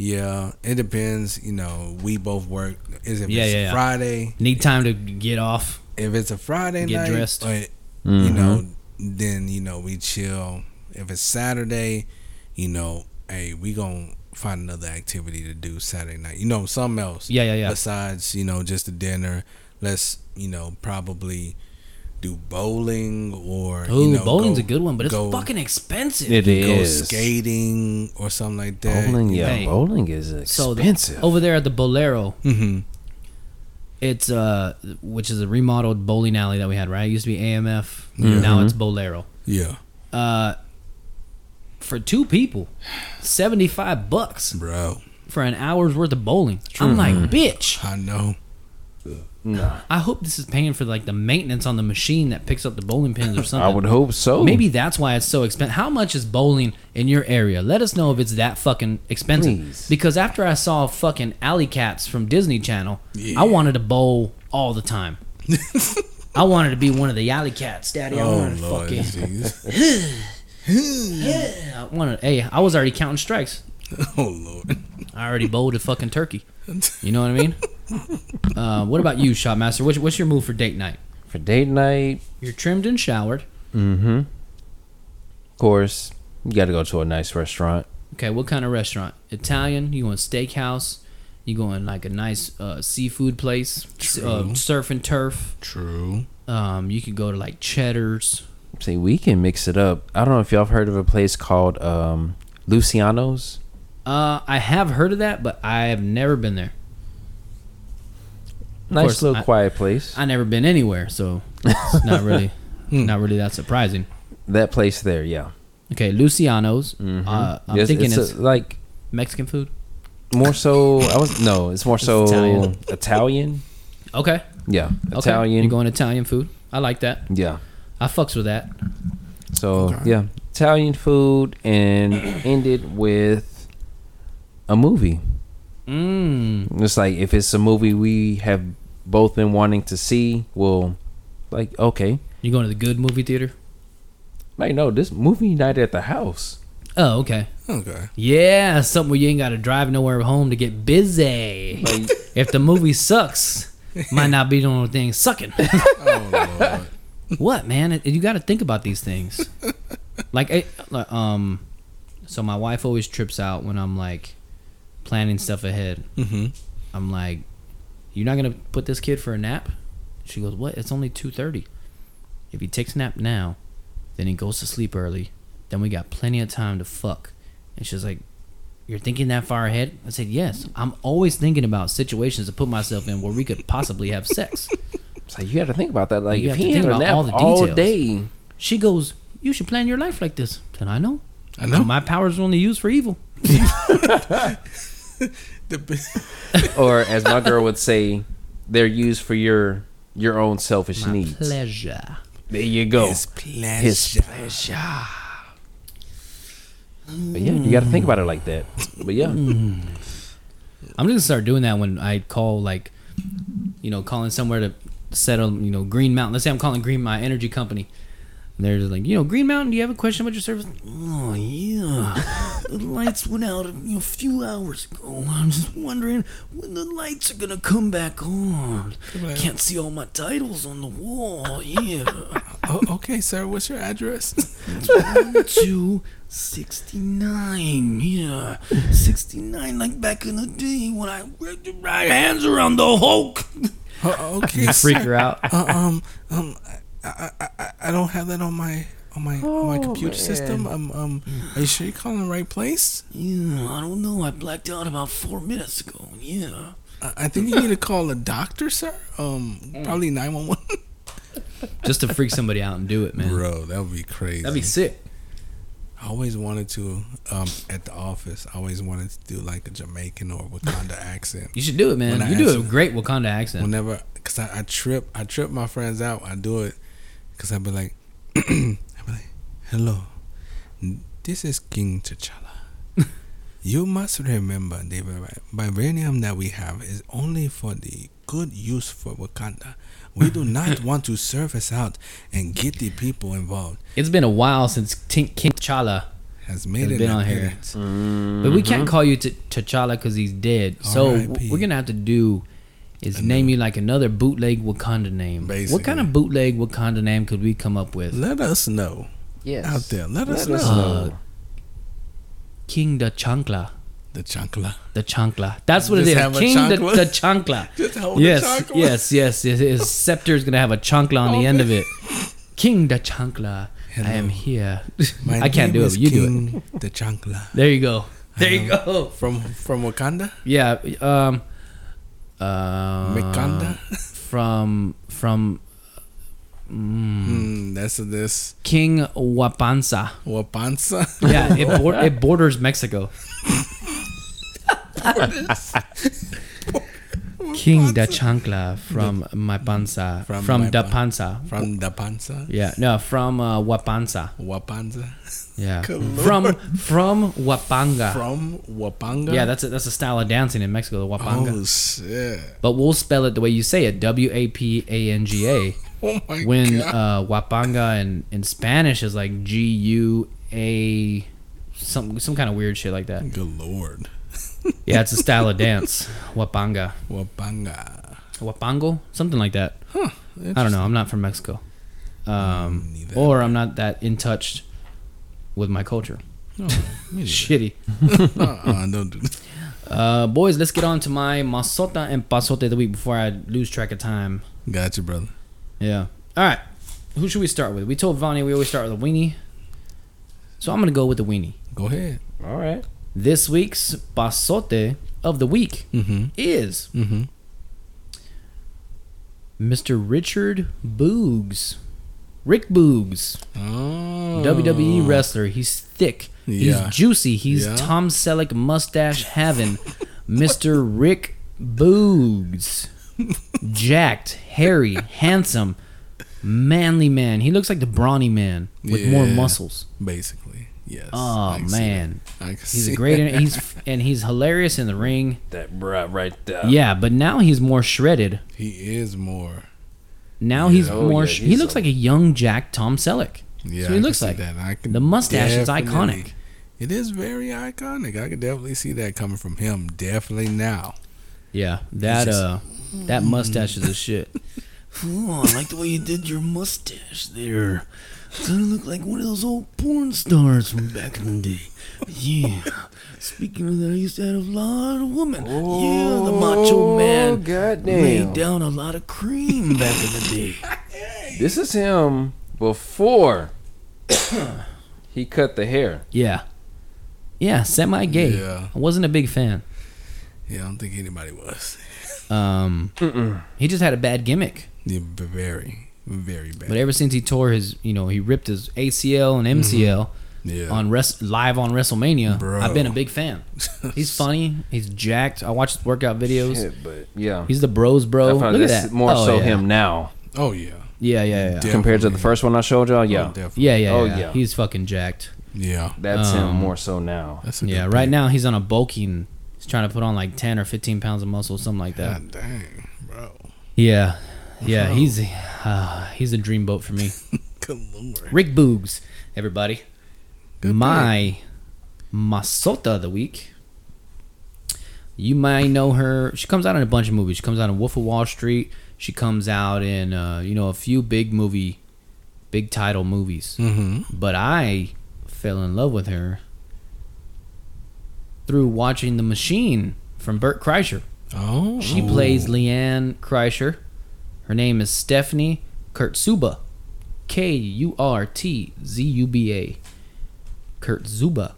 Yeah, it depends. You know, we both work. Is if Yeah, it's yeah, yeah. Friday? Need time to get off. If it's a Friday Get night, dressed. or, you mm-hmm. know, then you know we chill. If it's Saturday, you know, hey, we gonna find another activity to do Saturday night. You know, something else. Yeah, yeah, yeah. Besides, you know, just a dinner. Let's, you know, probably do bowling or Ooh, you know, bowling's go- a good one, but it's go- fucking expensive. It is go skating or something like that. Bowling, yeah, Hey. bowling is so the- expensive. over there at the Bolero, Mm-hmm. it's uh, which is a remodeled bowling alley that we had. Right, it used to be AMF. Yeah. Now it's Bolero. Yeah, Uh, for two people, seventy five bucks bro. for an hour's worth of bowling. I'm like, bitch. I know. No. I hope this is paying for like the maintenance on the machine that picks up the bowling pins or something. I would hope so. Maybe that's why it's so expensive. How much is bowling in your area? Let us know if it's that fucking expensive. Please. Because after I saw fucking Alley Cats from Disney Channel, Yeah. I wanted to bowl all the time. I wanted to be one of the Alley Cats, Daddy. I Oh wanted to Lord, fucking. Jesus. I wanted. Hey, I was already counting strikes. oh Lord. I already bowled a fucking turkey. You know what I mean? Uh, what about you, Shopmaster? What's, what's your move for date night? for date night, You're trimmed and showered. mm-hmm. Of course, you got to go to a nice restaurant. Okay, what kind of restaurant? Italian? You going steakhouse? You going like a nice uh, seafood place? S- Uh, True. surf and turf. True. Um, you could go to like Cheddar's. See, we can mix it up. I don't know if y'all have heard of a place called um, Luciano's. Uh, I have heard of that, but I have never been there. Nice course, little I- quiet place. I never been anywhere, so it's not really, Hmm. not really that surprising. that place there, yeah. Okay, Luciano's. Mhm. Uh, I'm Yes, thinking it's, it's, a- like Mexican food. more so. I was no, it's more so Italian. Italian. Okay, Yeah, okay. Italian. You're going Italian food. I like that. yeah. I fucks with that. So Okay. yeah, Italian food and ended with a movie. Mmm. It's like if it's a movie we have both been wanting to see, well, like okay, You going to the good movie theater? like no, this movie night at the house. Oh, okay. Okay. Yeah, something where you ain't got to drive nowhere home to get busy. Like if the movie sucks, might not be the only thing sucking. Oh what, man? You got to think about these things. Like, eh, like, um, so my wife always trips out when I'm like planning stuff ahead. mm-hmm. I'm like, "You're not gonna put this kid for a nap?" She goes, "What? It's only two thirty. If he takes a nap now, then he goes to sleep early. Then we got plenty of time to fuck." And she's like, "You're thinking that far ahead?" I said, "Yes. I'm always thinking about situations to put myself in where we could possibly have sex." it's like you got to think about that. Like You if have to he think had a about nap all the all details. day, She goes, "You should plan your life like this." And I know. I know. My powers are only used for evil. The, or as my girl would say, they're used for your your own selfish My needs. pleasure. There you go. his pleasure. His pleasure. But yeah, you got to think about it like that. But yeah, mm. I'm just gonna start doing that when I call like, you know, calling somewhere to settle, you know, Green Mountain. Let's say I'm calling Green my energy company. And they're just like, you know, Green Mountain. Do you have a question about your service? Oh yeah, the lights went out a you know, few hours ago. I'm just wondering when the lights are gonna come back on. Can't see all my titles on the wall. Yeah, oh, okay, sir. What's your address? two sixty nine. Yeah, sixty nine. Like back in the day when I wrapped your right hands around the Hulk. Oh, okay. freak her out. Uh, um, um, I, I, I, I don't have that on my on my on my computer system. Um, um, are you sure you're calling the right place? Yeah, I don't know. I blacked out about four minutes ago. Yeah. I, I think you need to call a doctor, sir. Um, probably nine one one. Just to freak somebody out and do it, man. Bro, that would be crazy. That'd be sick. I always wanted to, um, at the office. I always wanted to do like a Jamaican or Wakanda accent. You should do it, man. When I You do a great Wakanda accent. Whenever, cause I, I trip, I trip my friends out. I do it, cause I be like, I be like, hello, this is King T'Challa. you must remember the vi- vibranium that we have is only for the good use for Wakanda. We do not want to surface out and get the people involved. It's been a while since Tink King T'Challa Has made has it been on here. appearance. But we can't mm-hmm. call you T- T'Challa because he's dead. So R.I.P.. we're going to have to do is name you like another bootleg Wakanda name. What kind of bootleg Wakanda name could we come up with? Let us know yes. out there. Let, us Let know. us Uh. King the Chancla. the chancla. The Chancla. That's what it Just is. have a King the, chancla? the Chancla. Just hold the yes, chancla. yes, yes, yes. His scepter is gonna have a chancla on the end of it. King the chancla. I am here. My I can't name do it. but you do it. King The chancla. There you go. There you go. From from Wakanda? Yeah. Um. Uh? From from mm, Hmm, that's this King Wapansa. Wapansa. Yeah, it bor- it borders Mexico. King da Chancla from my panza. From From, da panza. From the panza. Yeah, no, from uh, Wapanza. Wapanza. Yeah, from from Wapanga. From Wapanga. yeah, that's a, that's a style of dancing in Mexico, the Wapanga. Oh shit. But we'll spell it the way you say it, W A P A N G A. Oh my When god. uh, Wapanga in, in Spanish is like G U A, some some kind of weird shit like that. Good lord. Yeah, it's a style of dance, Wapanga, Wapanga. Wapango, something like that. Huh. I don't know. I'm not from Mexico, um, or I'm not that in touch with my culture. No, me neither. Shitty. Uh-uh, don't do that. Uh, boys, let's get on to my masota and pasote of the week before I lose track of time. Gotcha, brother. Yeah. All right. Who should we start with? We told Vonnie we always start with a weenie. So I'm going to go with the weenie. Go ahead. All right. This week's pasote of the week Mm-hmm. is Mm-hmm. Mr. Richard Boogs. Rick Boogs. Oh. WWE wrestler. He's thick. Yeah. He's juicy. He's Yeah. Tom Selleck mustache having Mr. Rick Boogs. Jacked, hairy, handsome, manly man. He looks like the brawny man with more Yeah. muscles. Basically, yes. Oh I can see man, that. I can he's see a great. that. He's and he's hilarious in the ring. That brat right there. Yeah, but now he's more shredded. He is more. Now he's Oh, more. yeah, sh- he he's looks a- like a young Jack Tom Selleck. Yeah, So he I looks see like. that. I can The mustache is iconic. It is very iconic. I can definitely see that coming from him. Definitely now. Yeah, that just- uh, that mustache is a shit. Oh, I like the way you did your mustache there. Kind of look like one of those old porn stars from back in the day. Yeah. Speaking of that, I used to have a lot of women. yeah, the macho man Oh, goddamn. laid down a lot of cream back in the day. This is him before he cut the hair. Yeah. Yeah, semi-gay. Yeah. I wasn't a big fan. Yeah, I don't think anybody was. Um, he just had a bad gimmick. Yeah, very, very bad. But ever since he tore his, you know, he ripped his ACL and MCL yeah. on res- live on WrestleMania, Bro. I've been a big fan. He's funny. He's jacked. I watch his workout videos. Shit, but yeah. He's the bros, bro. Look at that. more Oh, so yeah. him now oh yeah. Yeah, yeah, yeah. Definitely. compared to the first one I showed y'all. Oh, Yeah, definitely. Yeah, yeah, Oh, yeah. yeah. He's fucking jacked. Yeah. that's him Um, more so now. That's a Yeah, good right pick. now he's on a bulking. He's trying to put on like 10 or 15 pounds of muscle, something like that. God dang, bro. Yeah. Yeah, Bro. he's uh, he's a dreamboat for me. Good lord. Rick Boogs, everybody. Good My Masota of the week. You might know her. She comes out in a bunch of movies. She comes out in Wolf of Wall Street. She comes out in uh, you know a few big movie, big title movies. Mm-hmm. But I fell in love with her through watching The Machine from Burt Kreischer. Oh. She plays Leanne Kreischer. Her name is Stephanie Kurtzuba. K U R T Z U B A. Kurtzuba.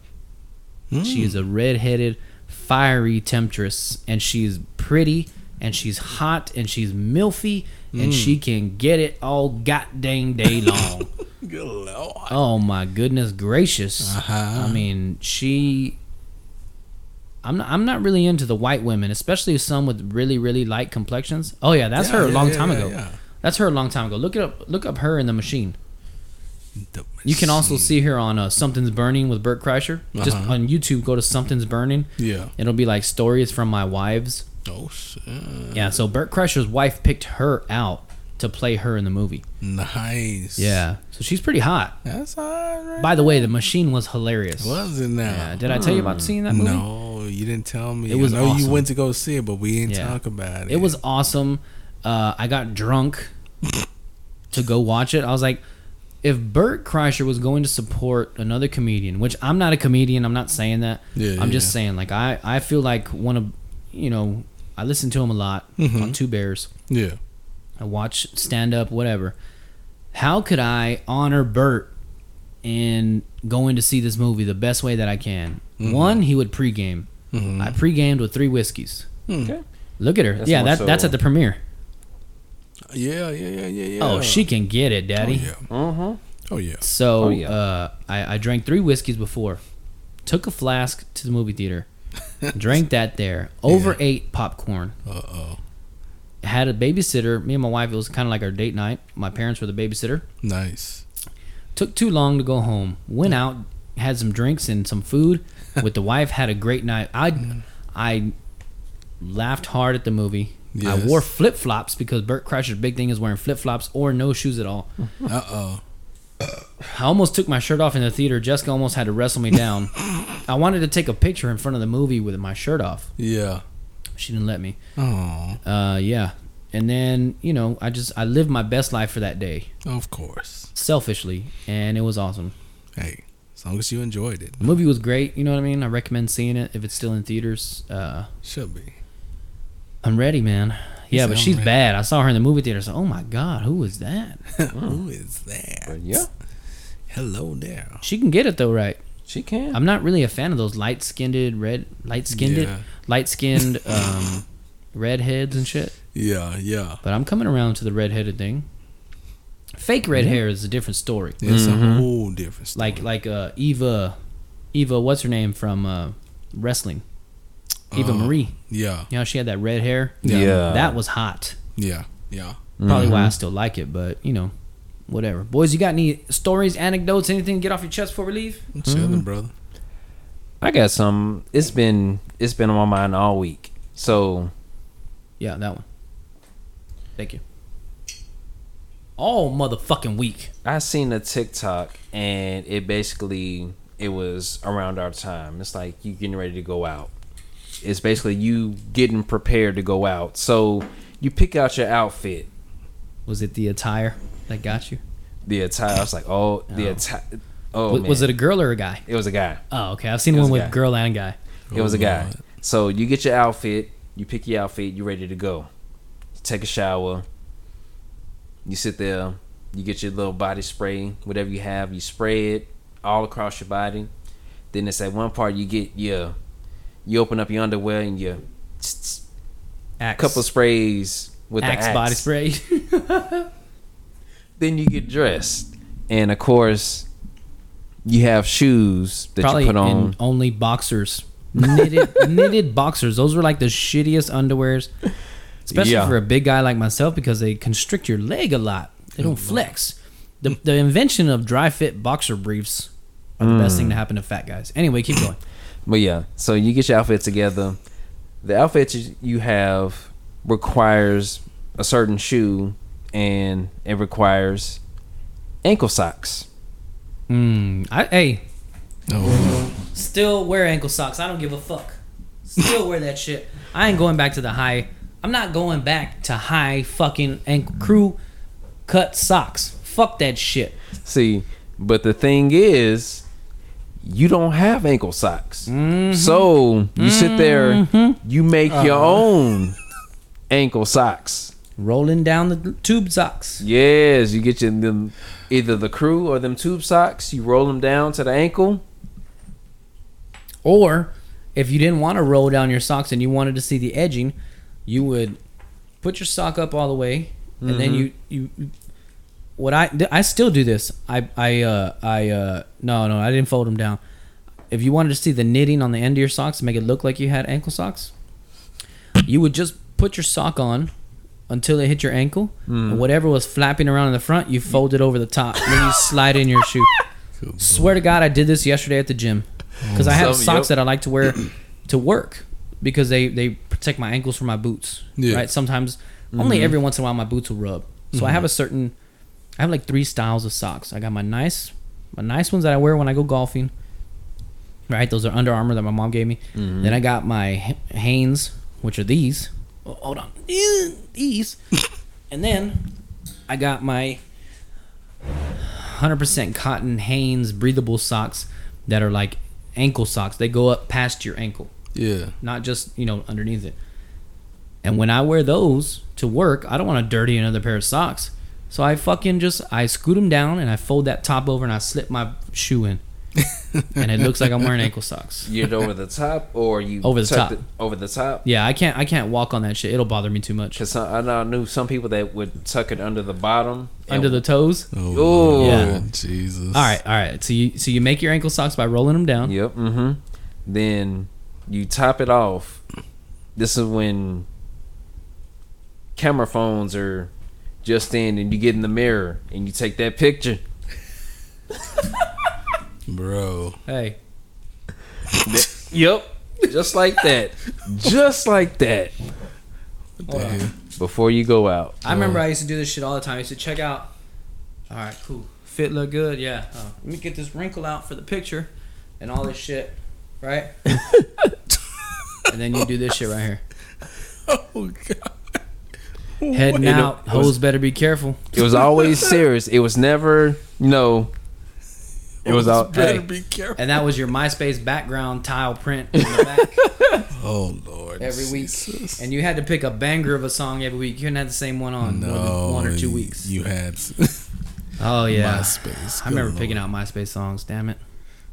Mm. She is a red-headed, fiery temptress, and she's pretty, and she's hot, and she's milfy, and Mm. she can get it all god dang day long. Good lord. oh my goodness gracious! Uh-huh. I mean, she. I'm not. I'm not really into the white women, especially some with really, really light complexions. Oh yeah, that's Yeah, her a yeah, long yeah, time ago. yeah. That's her a long time ago. Look it up. Look up her in the machine. The You can also see her on uh, Something's Burning with Burt Kreischer. Just Uh-huh. on YouTube, go to Something's Burning. Yeah. It'll be like stories from my wives. Oh shit. Yeah, so Burt Kreischer's wife picked her out to play her in the movie. Nice. Yeah, so she's pretty hot. That's all right. By the way, the machine was hilarious. Was it now? Yeah, did I tell you about seeing that movie? No, you didn't tell me. It was I know awesome. you went to go see it, but we didn't Yeah. talk about it. It was awesome. Uh, I got drunk to go watch it. I was like, if Burt Kreischer was going to support another comedian, which I'm not a comedian, I'm not saying that. Yeah, I'm yeah, just saying, like I, I feel like one of, you know, I listen to him a lot Mhm. on Two Bears. Yeah. I watch stand up, whatever. How could I honor Burt in going to see this movie the best way that I can? Mhm. One, he would pregame. Mhm. I pre-gamed with three whiskeys. Hmm. Okay. Look at her. That's yeah, more that, so- that's at the premiere. Yeah, yeah, yeah, yeah, yeah. Oh, she can get it, Oh daddy. yeah. Mm-hmm. Oh yeah. So Oh, yeah. uh, I, I drank three whiskeys before, took a flask to the movie theater, drank that there, over ate popcorn, Uh oh. had a babysitter. Me and my wife. It was kind of like our date night. My parents were the babysitter. Nice. Took too long to go home. Went out, had some drinks and some food with the wife. Had a great night. I I laughed hard at the movie. I wore flip flops because Burt Kreischer's big thing is wearing flip flops or no shoes at all. Uh oh. I almost took my shirt off in the theater. Jessica almost had to wrestle me down. I wanted to take a picture in front of the movie with my shirt off. Yeah. She didn't let me. Oh, Uh, yeah. And then you know, I just I lived my best life for that day, of course. selfishly, and it was awesome. Hey, as long as you enjoyed it, The movie was great. You know what I mean? I recommend seeing it if it's still in theaters. Uh, should be. I'm ready, man. Yeah, said, but "I'm she's ready." bad. I saw her in the movie theater. So, oh my god, who is that? Who is that? But yeah, Hello there. She can get it though, right? she can. I'm not really a fan of those light skinned, red, light skinned, Yeah. light skinned, um, redheads and shit. Yeah, yeah. But I'm coming around to the redheaded thing. Fake red hair is a different story. It's Mhm. a whole different story. Like like uh, Eva, Eva, what's her name from uh, wrestling? Eva Uh, Marie. Yeah, You know she had that red hair. Yeah. yeah, that was hot. yeah, yeah. Probably why I Mhm. still like it, but you know, whatever. Boys, you got any stories, anecdotes, anything to get off your chest before we leave? I'm chilling, Mm-hmm. brother. I got some. It's been it's been on my mind all week. So Yeah, that one. Thank you. All motherfucking week. I seen a TikTok and it basically it was around our time. It's like you getting ready to go out. It's basically you getting prepared to go out. So you pick out your outfit, Was it the attire that got you? the attire. I was like, oh, the Oh. attire. Oh, was, man. was it a girl or a guy? It was a guy. Oh, okay. I've seen It one with guy. girl and guy. It was a guy. So you get your outfit, you pick your outfit, You're ready to go. You take a shower. You sit there, you get your little body spray, whatever you have, you spray it all across your body. Then it's at one part you get your you open up your underwear and you Axe. couple sprays with Axe, the axe. body spray. Then you get dressed. And of course you have shoes that Probably you put on. only boxers. Knitted knitted boxers. Those were like the shittiest underwears. Especially Yeah. for a big guy like myself because they constrict your leg a lot. They don't mm. flex. The the invention of dry fit boxer briefs are the best thing to mm. happen to fat guys. Anyway, keep going. But yeah, so you get your outfit together. The outfit you- you have requires a certain shoe, and it requires ankle socks. Mm, I, hey, Oh, still wear ankle socks. I don't give a fuck. Still wear that shit. I ain't going back to the high. I'm not going back to high fucking ankle crew cut socks. Fuck that shit. See, but the thing is, you don't have ankle socks, so you sit there, mm-hmm. you make your uh-huh. own ankle socks. Rolling down the tube socks. Yes, you get your them either the crew or them tube socks. You roll them down to the ankle. Or if you didn't want to roll down your socks and you wanted to see the edging, you would put your sock up all the way, and then mm-hmm. you you. What I I still do this. I I uh I uh no no I didn't fold them down. If you wanted to see the knitting on the end of your socks to make it look like you had ankle socks, you would just put your sock on until it hit your ankle, and whatever was flapping around in the front, you fold it over the top, and then you slide in your shoe. Swear to God, I did this yesterday at the gym because I have So, socks yep. that I like to wear to work because they they protect my ankles from my boots. Yeah. Right. Sometimes only every once in a while my boots will rub. So I have a certain. I have like three styles of socks. I got my nice, my nice ones that I wear when I go golfing. Right, those are Under Armour that my mom gave me. Mm-hmm. Then I got my Hanes, which are these. Oh, hold on, these. and then I got my 100% cotton Hanes breathable socks that are like ankle socks. They go up past your ankle, yeah. not just, you know, underneath it. And when I wear those to work, I don't want to dirty another pair of socks. So I fucking just I scoot them down and I fold that top over and I slip my shoe in. and it looks like I'm wearing ankle socks. You get over the top, or you Over the tuck top. over the top. Yeah, I can't I can't walk on that shit. It'll bother me too much. Cause some, I I knew some people that would tuck it under the bottom. Under the toes. Oh, Yeah. Jesus. All right, all right. So you so you make your ankle socks by rolling them down. Yep. Mm-hmm. Then you top it off. This is when camera phones are just in, and you get in the mirror and you take that picture. bro. Hey, Yep, just like that, just like that. What the Hold on. hell? Before you go out, I remember I used to do this shit all the time. I used to check out. All right, cool. Fit look good. Yeah. Uh, let me get this wrinkle out for the picture, and all this shit, right? and then you do this shit right here. Oh god. Heading It- out. it was- Hoes better be careful. it was always serious. It was never, you know, it was all. Better hey. be careful. And that was your MySpace background tile print in the back Oh lord. every week. Jesus. And you had to pick a banger of a song every week. You didn't have the same one on more than one or two weeks. You had oh yeah. MySpace. I remember Good picking out MySpace songs. Damn it.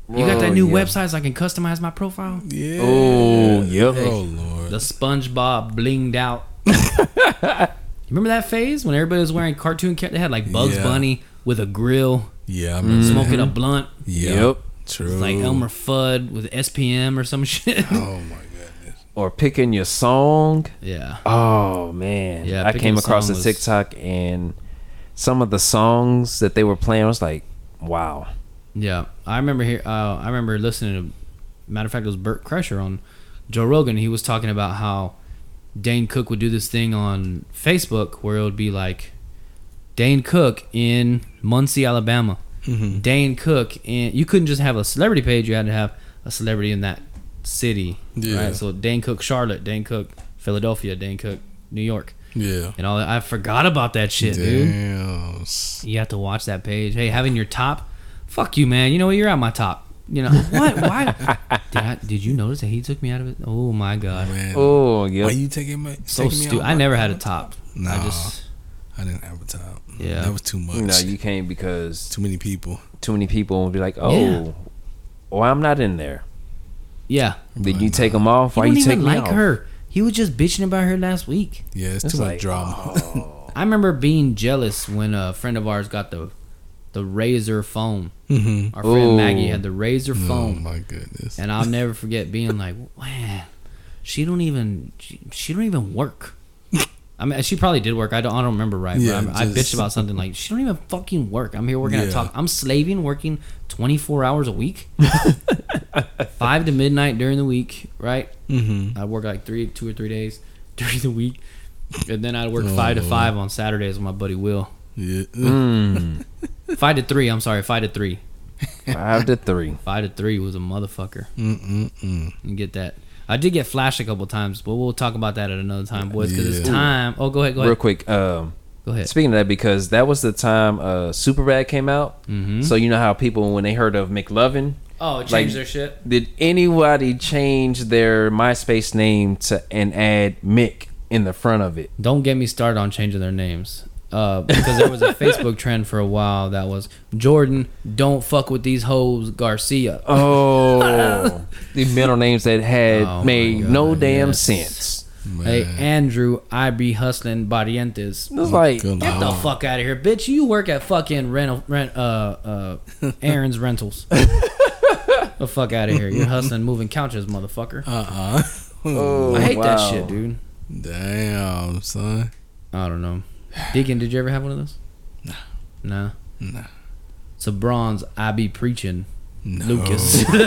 You got that Oh, new yeah. website so I can customize my profile? Yeah. Oh, yep. Oh lord. The SpongeBob blinged out. you remember that phase when everybody was wearing cartoon characters? They had like Bugs Yeah. Bunny with a grill, yeah, I remember. that. smoking a blunt. Yeah. Yep. True. Like Elmer Fudd with SPM or some shit. Oh my goodness. Or picking your song. yeah. Oh man, Yeah, I came across song a was- TikTok and some of the songs that they were playing. I was like, wow. Yeah. I remember here. Uh, I remember listening to. Matter of fact, it was Burt Kreischer on Joe Rogan. He was talking about how Dane Cook would do this thing on Facebook where it would be like Dane Cook in Muncie, Alabama. Mm-hmm. Dane Cook in. You couldn't just have a celebrity page. You had to have a celebrity in that city. Yeah. Right. So Dane Cook, Charlotte. Dane Cook, Philadelphia. Dane Cook, New York. Yeah. And all. that. I forgot about that shit, dude. Damn. You have to watch that page. Hey, having your top, fuck you, man. You know what? You're at my top. You know what? Why? Did I? Did you notice that he took me out of it? Oh my god, oh, Man. Oh Why yeah. you taking my so taking stupid. I never had a top. Nah. I just I didn't have a top. Yeah. That was too much. No, you can't because too many people. too many people will be like, oh, Yeah. well, I'm not in there. yeah. Did But you nah. take them off. Why don't you even take me like off? her. He was just bitching about her last week. Yeah, it's, It's too like, much drama. oh. I remember being jealous when a friend of ours got the the Razr phone. mm-hmm. Our friend Ooh. Maggie had the Razr phone. Oh my goodness. and I'll never forget being like, man, she don't even she, she don't even work. I mean, she probably did work. I don't, I don't remember right. Yeah, but I, I just- bitched about something like she don't even fucking work. I'm here working at Yeah. talk. I'm slaving, working 24 hours a week, five to midnight during the week. Right? mm-hmm. I work like three, two or three days during the week, and then I'd work five to five on Saturdays with my buddy Will. Yeah. Mm. Five to three. I'm sorry, five to three. Five to three. Five to three was a motherfucker. Mm-mm-mm. You get that. I did get flashed a couple times, but we'll talk about that at another time, boys. Because it's time. Oh, go ahead. Go Real quick. Um, Go ahead. speaking of that, because that was the time uh, Superbad came out. Mm-hmm. So you know how people when they heard of McLovin, oh, change like- their shit. did anybody change their MySpace name to and add Mick in the front of it? Don't get me started on changing their names. Uh, because there was a Facebook trend for a while that was Jordan, don't fuck with these hoes, Garcia. Oh, the middle names that had Oh made God, no damn yes. sense. Man. Hey, Andrew, I be hustling Barrientes. It was like, Good Get the fuck out of here, bitch! You work at fucking rental, rent, uh, uh, Aaron's Rentals. the fuck out of here! You're hustling, moving couches, motherfucker. Uh-uh. oh, I hate that shit, dude. Damn, son. I don't know. Deacon, did you ever have one of those? No. Nah. It's a bronze. I be preaching, No. Lucas. yep.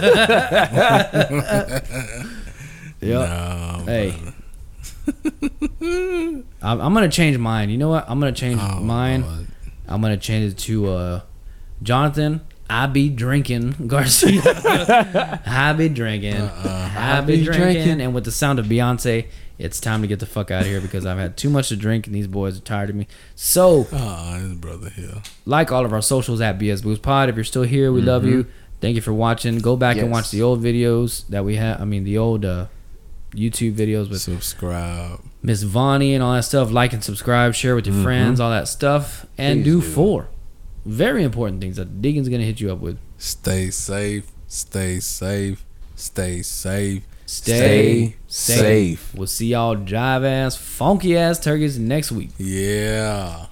No. Hey. I'm, I'm gonna change mine. You know what? I'm gonna change Oh, mine. Lord. I'm gonna change it to uh, Jonathan. I be drinking Garcia. I be drinking. Uh-uh. I be be drinking. drinking. And with the sound of Beyonce, it's time to get the fuck out of here because I've had too much to drink and these boys are tired of me. So, Oh, his brother here. like all of our socials at BS Boost Pod. If you're still here, we love you. Thank you for watching. Go back and watch the old videos that we have. I mean, the old uh, YouTube videos with Subscribe. Miss Vonnie and all that stuff. Like and subscribe, share with your friends, all that stuff, and Please do, do. four very important things that Deacon's gonna hit you up with. Stay safe. Stay safe. Stay safe. Stay, safe. We'll see y'all jive ass, funky ass turkeys next week. Yeah.